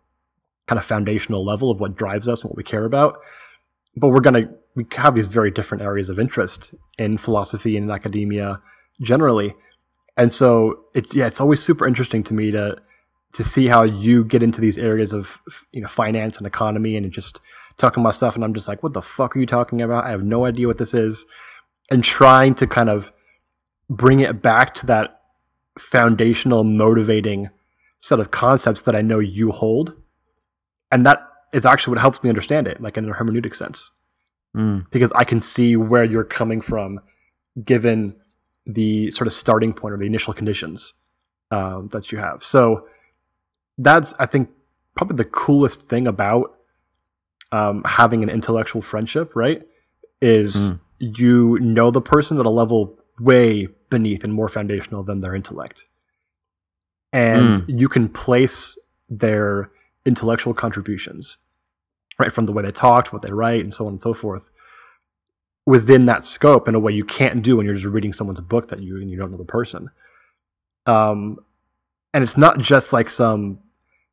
kind of foundational level of what drives us and what we care about. But we're going to we have these very different areas of interest in philosophy and in academia generally. And so it's yeah, it's always super interesting to me to to see how you get into these areas of you know finance and economy and just talking about stuff and I'm just like what the fuck are you talking about? I have no idea what this is and trying to kind of bring it back to that foundational, motivating set of concepts that I know you hold. And that is actually what helps me understand it, like in a hermeneutic sense. Mm. Because I can see where you're coming from given the sort of starting point or the initial conditions um, that you have. So that's, I think, probably the coolest thing about um, having an intellectual friendship, right? Is mm. you know the person at a level way beneath and more foundational than their intellect. And mm. you can place their intellectual contributions, right, from the way they talked, what they write, and so on and so forth, within that scope in a way you can't do when you're just reading someone's book that you and you don't know the person. Um, and it's not just like some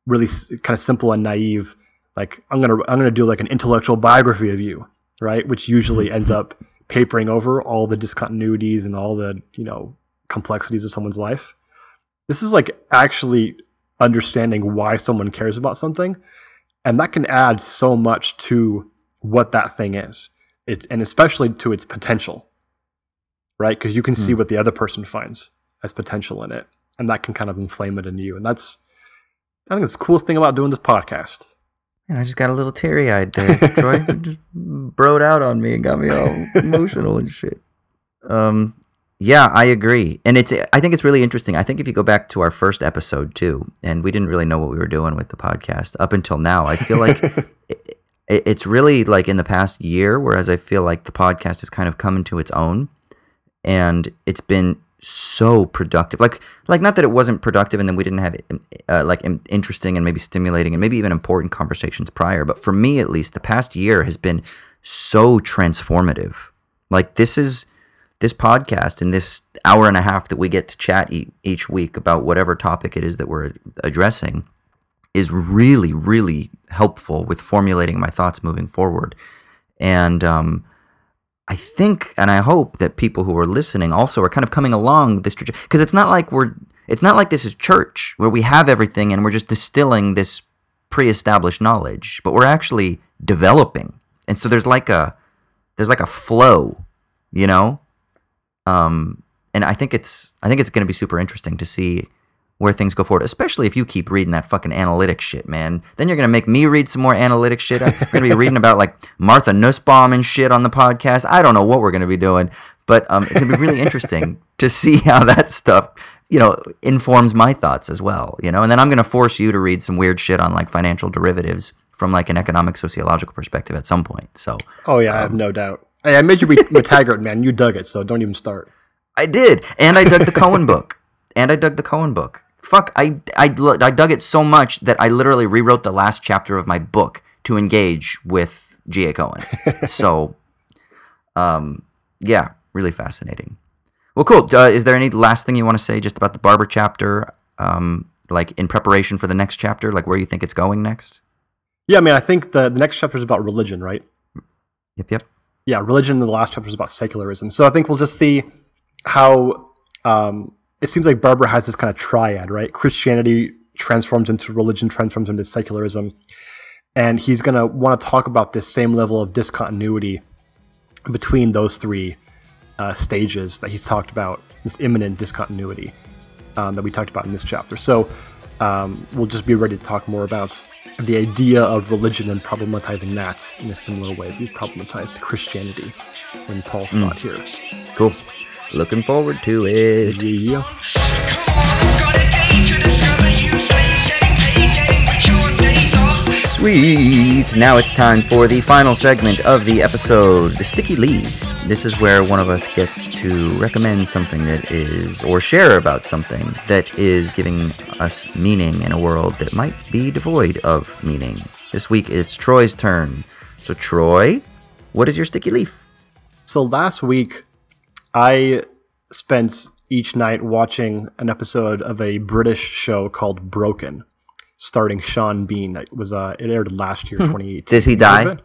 really kind of simple and naive, like I'm gonna I'm gonna do like an intellectual biography of you, right? Which usually ends up papering over all the discontinuities and all the you know complexities of someone's life. This is like actually understanding why someone cares about something, and that can add so much to what that thing is. It and especially to its potential, right? Because you can see hmm. what the other person finds as potential in it, and that can kind of inflame it in you. And that's I think it's the coolest thing about doing this podcast. And I just got a little teary eyed there. Troy just broed out on me and got me all emotional and shit. Um, yeah, I agree, and it's. I think it's really interesting. I think if you go back to our first episode too, and we didn't really know what we were doing with the podcast up until now. I feel like it, it's really like in the past year, whereas I feel like the podcast has kind of come into its own, and it's been so productive. Like like not that it wasn't productive and then we didn't have uh, like interesting and maybe stimulating and maybe even important conversations prior, but for me at least the past year has been so transformative. Like this is this podcast and this hour and a half that we get to chat e- each week about whatever topic it is that we're addressing is really really helpful with formulating my thoughts moving forward. And um I think and I hope that people who are listening also are kind of coming along this because it's not like we're it's not like this is church where we have everything and we're just distilling this pre-established knowledge, but we're actually developing. And so there's like a there's like a flow, you know? Um and I think it's I think it's going to be super interesting to see where things go forward, especially if you keep reading that fucking analytic shit, man. Then you're gonna make me read some more analytic shit. I'm gonna be reading about like Martha Nussbaum and shit on the podcast. I don't know what we're gonna be doing, but um, it's gonna be really interesting to see how that stuff, you know, informs my thoughts as well. You know, and then I'm gonna force you to read some weird shit on like financial derivatives from like an economic sociological perspective at some point. So, oh yeah, um, I have um, no doubt. Hey, I made you read McTaggart, man. You dug it, so don't even start. I did, and I dug the Cohen book, and I dug the Cohen book fuck, I, I, I dug it so much that I literally rewrote the last chapter of my book to engage with G.A. Cohen. so, um, yeah, really fascinating. Well, cool. Uh, is there any last thing you want to say just about the Barber chapter, um, like in preparation for the next chapter, like where you think it's going next? Yeah, I mean, I think the, the next chapter is about religion, right? Yep, yep. Yeah, religion. in The last chapter is about secularism. So I think we'll just see how um, it seems like Barber has this kind of triad, right? Christianity transforms into religion, transforms into secularism. And he's going to want to talk about this same level of discontinuity between those three uh, stages that he's talked about, this immanent discontinuity um, that we talked about in this chapter. So um, we'll just be ready to talk more about the idea of religion and problematizing that in a similar way as we've problematized Christianity when Paul's mm. thought here. Cool. Looking forward to it. Yeah. Sweet. Now it's time for the final segment of the episode, the sticky leaves. This is where one of us gets to recommend something that is, or share about something that is giving us meaning in a world that might be devoid of meaning. This week it's Troy's turn. So, Troy, what is your sticky leaf? So, last week I spent each night watching an episode of a British show called Broken, starring Sean Bean. That was uh, it aired last year, 2018. Does he die?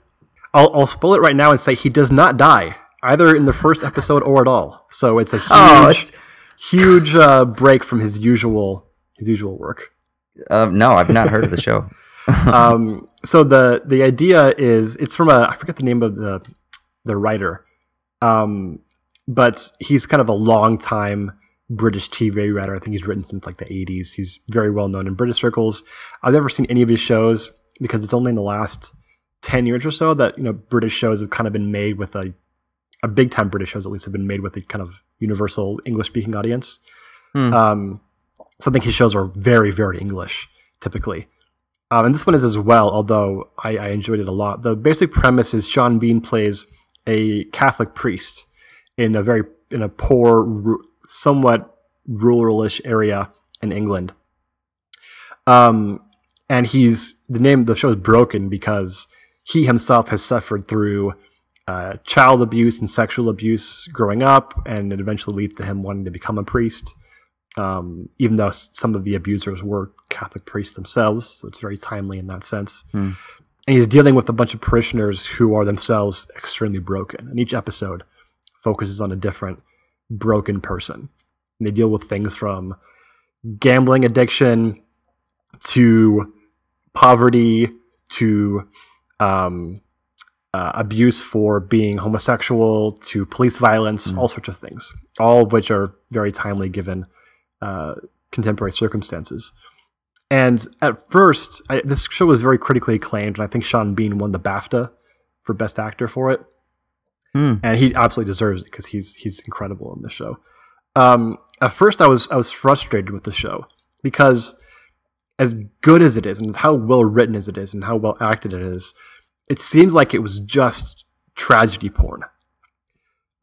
I'll, I'll spoil it right now and say he does not die either in the first episode or at all. So it's a oh, huge, oh, huge uh, break from his usual his usual work. Uh, no, I've not heard of the show. um, so the the idea is it's from a I forget the name of the the writer. Um, but he's kind of a long time British TV writer. I think he's written since like the 80s. He's very well known in British circles. I've never seen any of his shows because it's only in the last 10 years or so that, you know, British shows have kind of been made with a, a big time British shows at least have been made with a kind of universal English speaking audience. Hmm. Um, so I think his shows are very, very English typically. Um, and this one is as well, although I, I enjoyed it a lot. The basic premise is Sean Bean plays a Catholic priest in a very in a poor, somewhat ruralish area in England. Um, and he's the name of the show is broken because he himself has suffered through uh, child abuse and sexual abuse growing up, and it eventually leads to him wanting to become a priest. Um, even though some of the abusers were Catholic priests themselves, so it's very timely in that sense. Hmm. And he's dealing with a bunch of parishioners who are themselves extremely broken. In each episode, focuses on a different broken person. And they deal with things from gambling addiction to poverty to um, uh, abuse for being homosexual to police violence, mm. all sorts of things, all of which are very timely given uh, contemporary circumstances. And at first, I, this show was very critically acclaimed, and I think Sean Bean won the BAFTA for Best Actor for it. Mm. and he absolutely deserves it because he's he's incredible in the show. Um, at first, I was I was frustrated with the show because as good as it is and how well written as it is and how well acted it is, it seemed like it was just tragedy porn.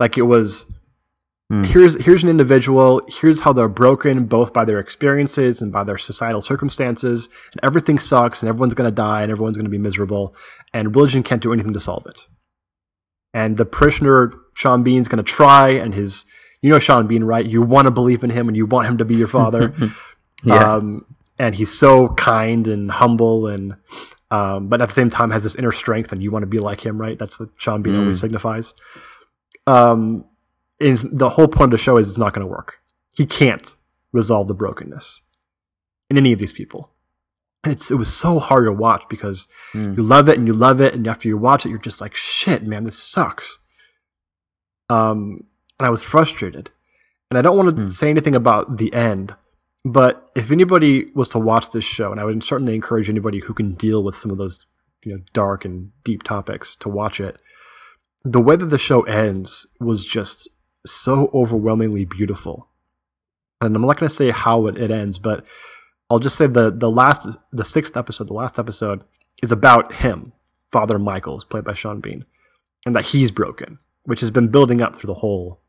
Like it was mm. here's here's an individual, here's how they're broken both by their experiences and by their societal circumstances, and everything sucks and everyone's gonna die and everyone's gonna be miserable, and religion can't do anything to solve it and the parishioner Sean Bean's going to try, and his you know Sean Bean, right? You want to believe in him, and you want him to be your father. yeah. Um, and he's so kind and humble, and um, but at the same time has this inner strength, and you want to be like him, right? That's what Sean Bean mm. always signifies. Um, and the whole point of the show is it's not going to work. He can't resolve the brokenness in any of these people it's it was so hard to watch because mm. you love it and you love it, and after you watch it, you're just like, shit, man, this sucks. Um, and I was frustrated. And I don't want to mm. say anything about the end, but if anybody was to watch this show, and I would certainly encourage anybody who can deal with some of those you know dark and deep topics to watch it. The way that the show ends was just so overwhelmingly beautiful. And I'm not going to say how it, it ends, but I'll just say the the last the sixth episode, the last episode is about him, Father Michaels, played by Sean Bean, and that he's broken, which has been building up through the whole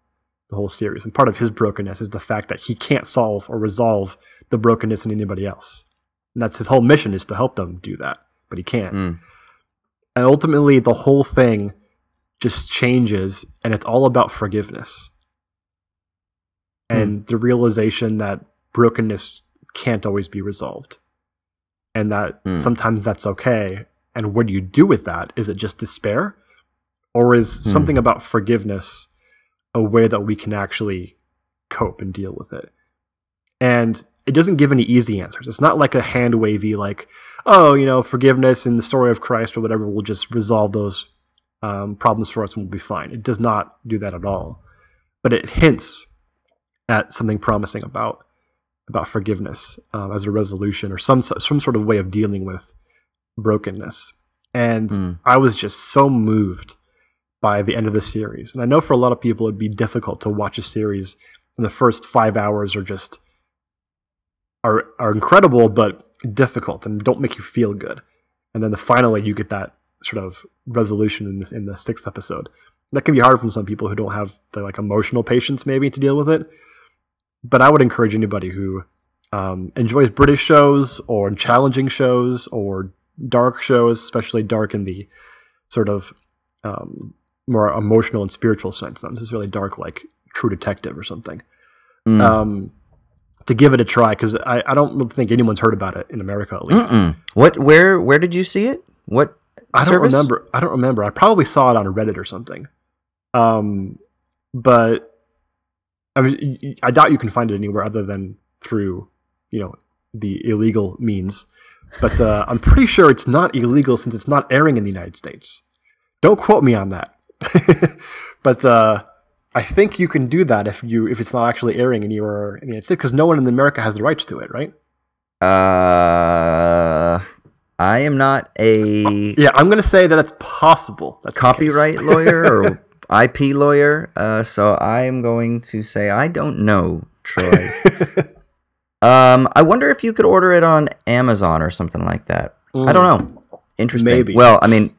the whole series. And part of his brokenness is the fact that he can't solve or resolve the brokenness in anybody else. And that's his whole mission is to help them do that, but he can't. Mm. And ultimately, the whole thing just changes, and it's all about forgiveness mm. and the realization that brokenness can't always be resolved, and that mm. sometimes that's okay. And what do you do with that? Is it just despair, or is mm. something about forgiveness a way that we can actually cope and deal with it? And it doesn't give any easy answers. It's not like a hand wavy, like, oh, you know, forgiveness in the story of Christ or whatever will just resolve those um, problems for us and we'll be fine. It does not do that at all. But it hints at something promising about about forgiveness um, as a resolution or some some sort of way of dealing with brokenness. And mm. I was just so moved by the end of the series. And I know for a lot of people it'd be difficult to watch a series and the first five hours are just are are incredible but difficult and don't make you feel good. And then the finally you get that sort of resolution in the, in the sixth episode. That can be hard for some people who don't have the like emotional patience maybe to deal with it. But I would encourage anybody who um, enjoys British shows or challenging shows or dark shows, especially dark in the sort of um, more emotional and spiritual sense, not necessarily dark like True Detective or something. Mm. Um, to give it a try because I, I don't think anyone's heard about it in America at least. Mm-mm. What where where did you see it? What I don't remember. I don't remember. I probably saw it on Reddit or something. Um, but I mean, I doubt you can find it anywhere other than through you know the illegal means. But uh, I'm pretty sure it's not illegal since it's not airing in the United States. Don't quote me on that. but uh, I think you can do that if you if it's not actually airing anywhere in the United States because no one in America has the rights to it, right? Uh, I am not a yeah. I'm gonna say that it's possible. That's copyright lawyer or IP lawyer. Uh, so I am going to say I don't know, Troy. um, I wonder if you could order it on Amazon or something like that. Mm. I don't know. Interesting. Maybe. Well, I mean,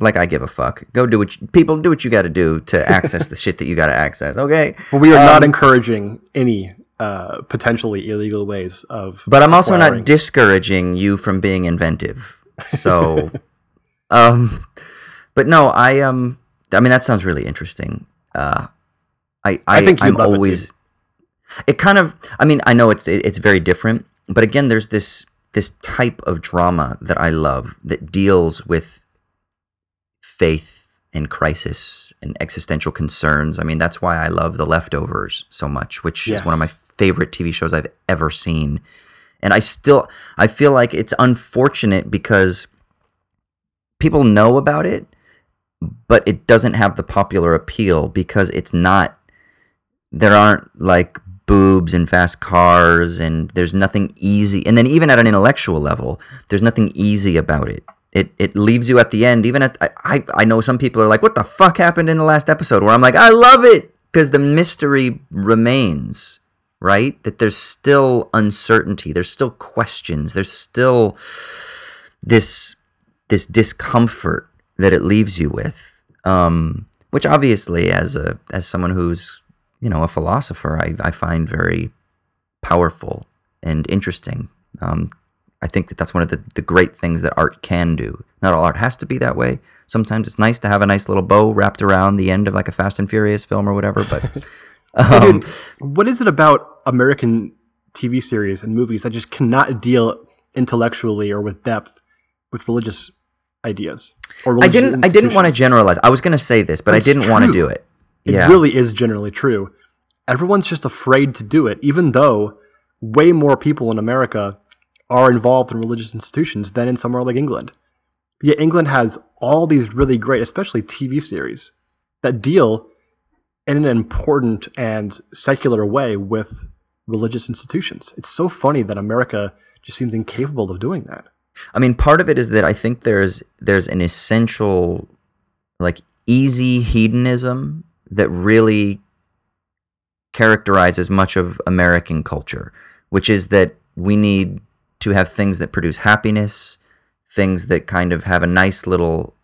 like I give a fuck. Go do what you, people do what you got to do to access the shit that you got to access. Okay. But we are um, not encouraging any uh, potentially illegal ways of. But I'm also acquiring. not discouraging you from being inventive. So, um, but no, I um, I mean that sounds really interesting. Uh, I I, I think I'm always. It, it kind of. I mean, I know it's it, it's very different, but again, there's this this type of drama that I love that deals with faith and crisis and existential concerns. I mean, that's why I love The Leftovers so much, which yes. is one of my favorite TV shows I've ever seen. And I still I feel like it's unfortunate because people know about it, but it doesn't have the popular appeal because it's not there aren't like boobs and fast cars and there's nothing easy and then even at an intellectual level there's nothing easy about it it it leaves you at the end. Even at I I know some people are like, what the fuck happened in the last episode? Where I'm like, I love it because the mystery remains. Right, that there's still uncertainty. There's still questions. There's still this this discomfort that it leaves you with. Um, which obviously, as a as someone who's you know a philosopher, I I find very powerful and interesting. Um, I think that that's one of the, the great things that art can do. Not all art has to be that way. Sometimes it's nice to have a nice little bow wrapped around the end of like a Fast and Furious film or whatever. But um, Dude, what is it about American TV series and movies that just cannot deal intellectually or with depth with religious ideas? Or religious I didn't. I didn't want to generalize. I was going to say this, but, but I didn't want to do it. It really is generally true. Everyone's just afraid to do it, even though way more people in America are involved in religious institutions than in somewhere like England. Yet England has all these really great, especially TV series, that deal in an important and secular way with religious institutions. It's so funny that America just seems incapable of doing that. I mean, part of it is that I think there's there's an essential like easy hedonism that really characterizes much of American culture, which is that we need to have things that produce happiness, things that kind of have a nice little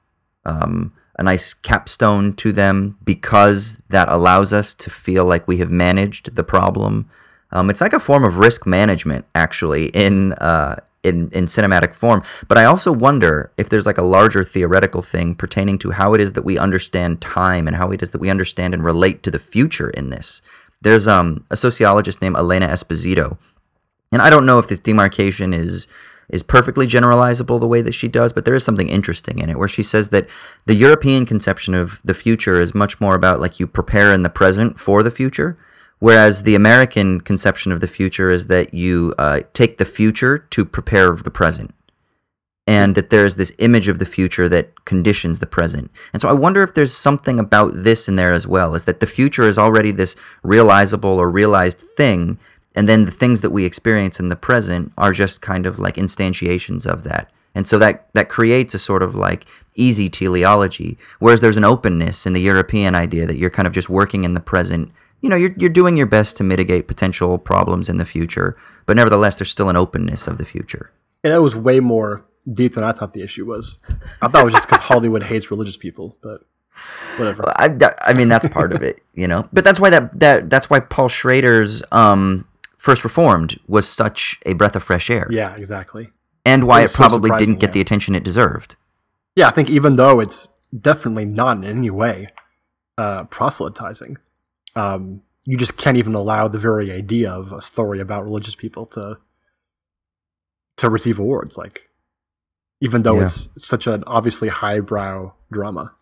um, a nice capstone to them because that allows us to feel like we have managed the problem. Um, it's like a form of risk management, actually, in uh, in in cinematic form. But I also wonder if there's like a larger theoretical thing pertaining to how it is that we understand time and how it is that we understand and relate to the future in this. There's um, a sociologist named Elena Esposito, and I don't know if this demarcation is is perfectly generalizable the way that she does, but there is something interesting in it where she says that the European conception of the future is much more about like you prepare in the present for the future, whereas the American conception of the future is that you uh, take the future to prepare the present. And that there's this image of the future that conditions the present. And so I wonder if there's something about this in there as well, is that the future is already this realizable or realized thing, and then the things that we experience in the present are just kind of like instantiations of that and so that that creates a sort of like easy teleology whereas there's an openness in the european idea that you're kind of just working in the present you know you're, you're doing your best to mitigate potential problems in the future but nevertheless there's still an openness of the future and that was way more deep than i thought the issue was i thought it was just because hollywood hates religious people but whatever I, I mean that's part of it you know but that's why that, that that's why paul schrader's um First Reformed was such a breath of fresh air. Yeah, exactly. And why it, it probably so didn't get yeah. the attention it deserved. Yeah, I think even though it's definitely not in any way uh, proselytizing, um, you just can't even allow the very idea of a story about religious people to to receive awards. Like, even though yeah. it's such an obviously highbrow drama.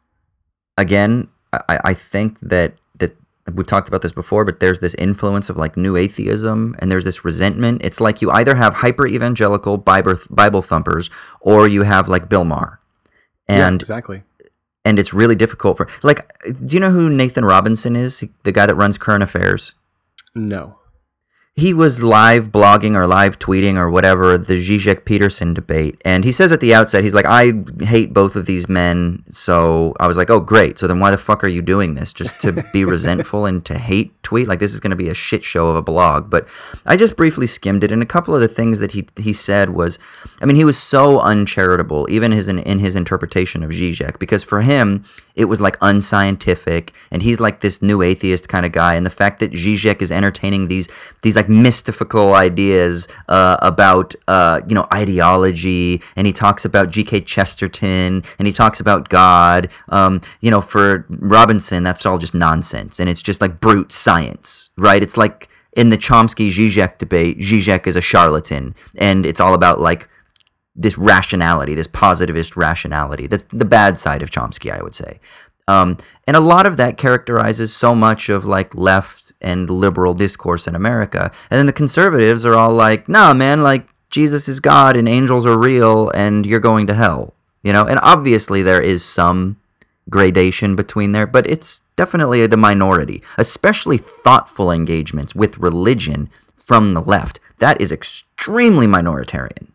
Again, I, I think that that we've talked about this before, but there's this influence of like new atheism and there's this resentment. It's like you either have hyper evangelical Bible, Bible thumpers or you have like Bill Maher. And yeah, exactly. And it's really difficult for like do you know who Nathan Robinson is? The guy that runs current affairs? No he was live blogging or live tweeting or whatever the Zizek Peterson debate. And he says at the outset, he's like, I hate both of these men. So I was like, oh, great. So then why the fuck are you doing this? Just to be resentful and to hate tweet? Like, this is going to be a shit show of a blog. But I just briefly skimmed it. And a couple of the things that he, he said was, I mean, he was so uncharitable, even his, in, in his interpretation of Zizek, because for him, it was like unscientific. And he's like this new atheist kind of guy. And the fact that Zizek is entertaining these, these like mystical ideas uh, about uh, you know ideology, and he talks about G.K. Chesterton, and he talks about God. Um, you know, for Robinson, that's all just nonsense, and it's just like brute science, right? It's like in the Chomsky Zizek debate, Zizek is a charlatan, and it's all about like this rationality, this positivist rationality. That's the bad side of Chomsky, I would say. Um, and a lot of that characterizes so much of like left and liberal discourse in America. And then the conservatives are all like, nah, man, like Jesus is God and angels are real and you're going to hell. You know, and obviously there is some gradation between there, but it's definitely the minority, especially thoughtful engagements with religion from the left. That is extremely minoritarian.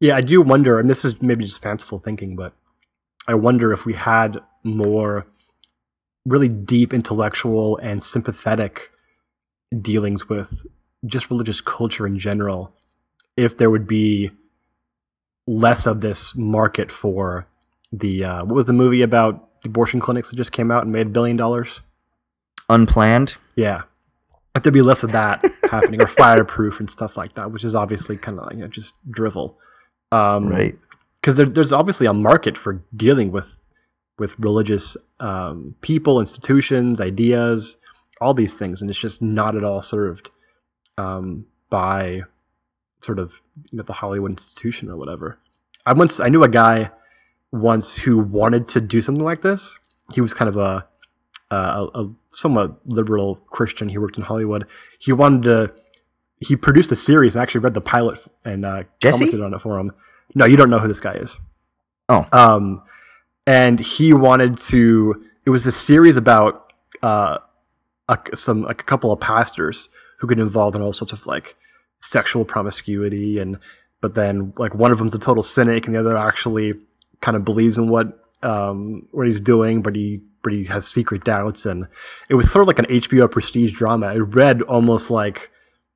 Yeah, I do wonder, and this is maybe just fanciful thinking, but I wonder if we had more really deep intellectual and sympathetic dealings with just religious culture in general if there would be less of this market for the uh, what was the movie about abortion clinics that just came out and made a billion dollars? Unplanned. Yeah. If there'd be less of that happening or fireproof and stuff like that which is obviously kind of like you know, just drivel um, right because there, there's obviously a market for dealing with with religious um, people, institutions, ideas, all these things, and it's just not at all served um, by sort of you know, the Hollywood institution or whatever. I once I knew a guy once who wanted to do something like this. He was kind of a, a, a somewhat liberal Christian. He worked in Hollywood. He wanted to. He produced a series and actually read the pilot and uh, commented on it for him. No, you don't know who this guy is. Oh, um, and he wanted to. It was a series about uh, a, some like a couple of pastors who get involved in all sorts of like sexual promiscuity and but then like one of them's a total cynic and the other actually kind of believes in what um, what he's doing, but he but he has secret doubts, and it was sort of like an HBO prestige drama. It read almost like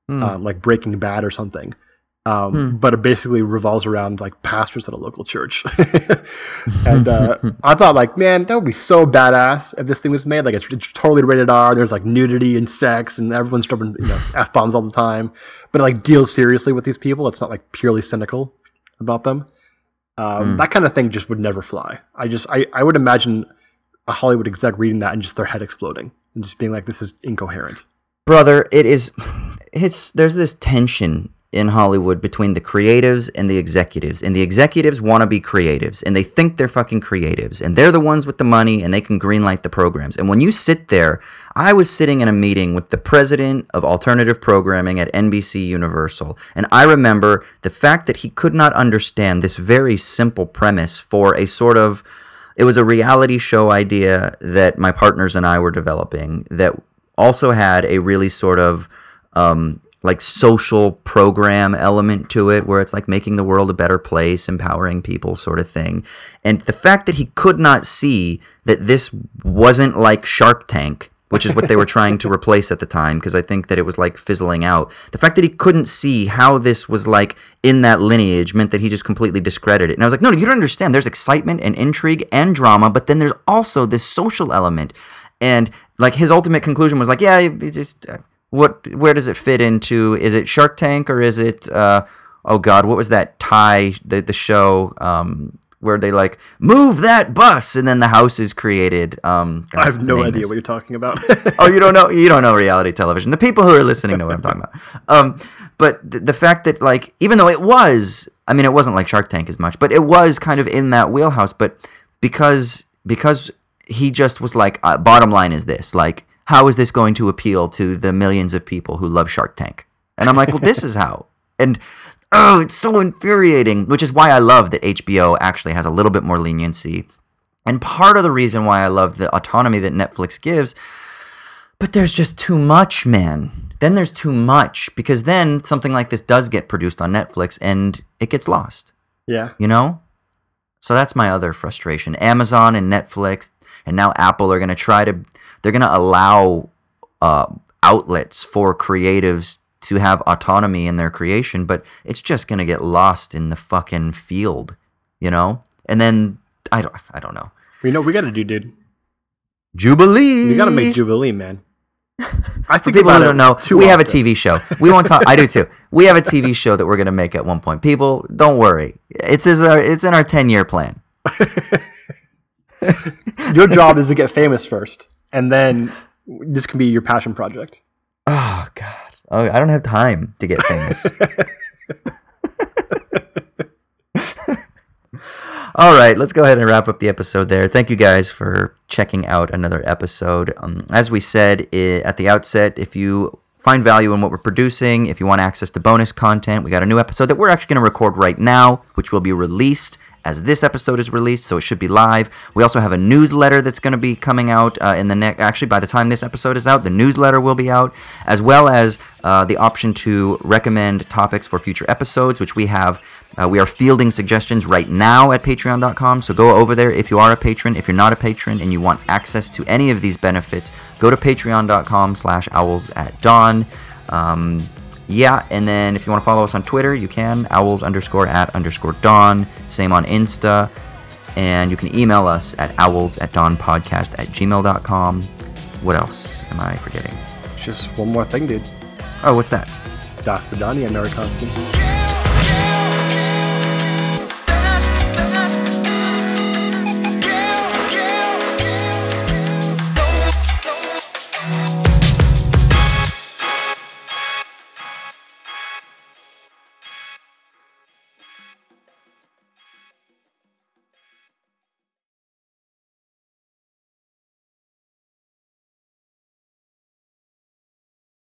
mm. um, like Breaking Bad or something. Um, hmm. But it basically revolves around like pastors at a local church, and uh, I thought like, man, that would be so badass if this thing was made. Like it's, it's totally rated R. There's like nudity and sex, and everyone's dropping you know f bombs all the time. But it, like deals seriously with these people. It's not like purely cynical about them. Um, mm. That kind of thing just would never fly. I just I, I would imagine a Hollywood exec reading that and just their head exploding and just being like, "This is incoherent." Brother, it is. It's there's this tension in Hollywood between the creatives and the executives. And the executives want to be creatives and they think they're fucking creatives and they're the ones with the money and they can greenlight the programs. And when you sit there, I was sitting in a meeting with the president of alternative programming at NBC Universal. And I remember the fact that he could not understand this very simple premise for a sort of it was a reality show idea that my partners and I were developing that also had a really sort of um, like social program element to it where it's like making the world a better place empowering people sort of thing. And the fact that he could not see that this wasn't like shark tank which is what they were trying to replace at the time because i think that it was like fizzling out. The fact that he couldn't see how this was like in that lineage meant that he just completely discredited it. And i was like no, no you don't understand. There's excitement and intrigue and drama but then there's also this social element. And like his ultimate conclusion was like yeah just uh, what where does it fit into? Is it Shark Tank or is it uh, oh god, what was that Ty the the show um, where they like move that bus and then the house is created. Um, I have no idea is. what you're talking about. oh, you don't know you don't know reality television. The people who are listening know what I'm talking about. Um, but th- the fact that like even though it was, I mean, it wasn't like Shark Tank as much, but it was kind of in that wheelhouse. But because because he just was like, uh, bottom line is this, like how is this going to appeal to the millions of people who love Shark Tank? And I'm like, well, this is how. And oh, it's so infuriating, which is why I love that HBO actually has a little bit more leniency. And part of the reason why I love the autonomy that Netflix gives, but there's just too much, man. Then there's too much because then something like this does get produced on Netflix and it gets lost. Yeah. You know? So that's my other frustration. Amazon and Netflix and now Apple are going to try to they're going to allow uh, outlets for creatives to have autonomy in their creation, but it's just going to get lost in the fucking field, you know? And then I don't I don't know. You know we got to do, dude. Jubilee. We got to make Jubilee, man. I think people who don't know, we often. have a TV show. We won't talk. I do too. We have a TV show that we're gonna make at one point. People, don't worry. It's is our, it's in our ten year plan. Your job is to get famous first and then this can be your passion project. Oh God! Oh, I don't have time to get famous. All right, let's go ahead and wrap up the episode there. Thank you guys for checking out another episode. Um, as we said I- at the outset, if you find value in what we're producing, if you want access to bonus content, we got a new episode that we're actually going to record right now, which will be released as this episode is released, so it should be live. We also have a newsletter that's going to be coming out uh, in the next. Actually, by the time this episode is out, the newsletter will be out, as well as uh, the option to recommend topics for future episodes, which we have. Uh, we are fielding suggestions right now at patreon.com, so go over there if you are a patron. If you're not a patron and you want access to any of these benefits, go to patreon.com slash owls at dawn. Um, yeah, and then if you want to follow us on Twitter, you can owls underscore at underscore dawn. Same on Insta. And you can email us at owls at dawn podcast at gmail.com. What else am I forgetting? Just one more thing, dude. Oh, what's that? Das Vidania, Mary Constance.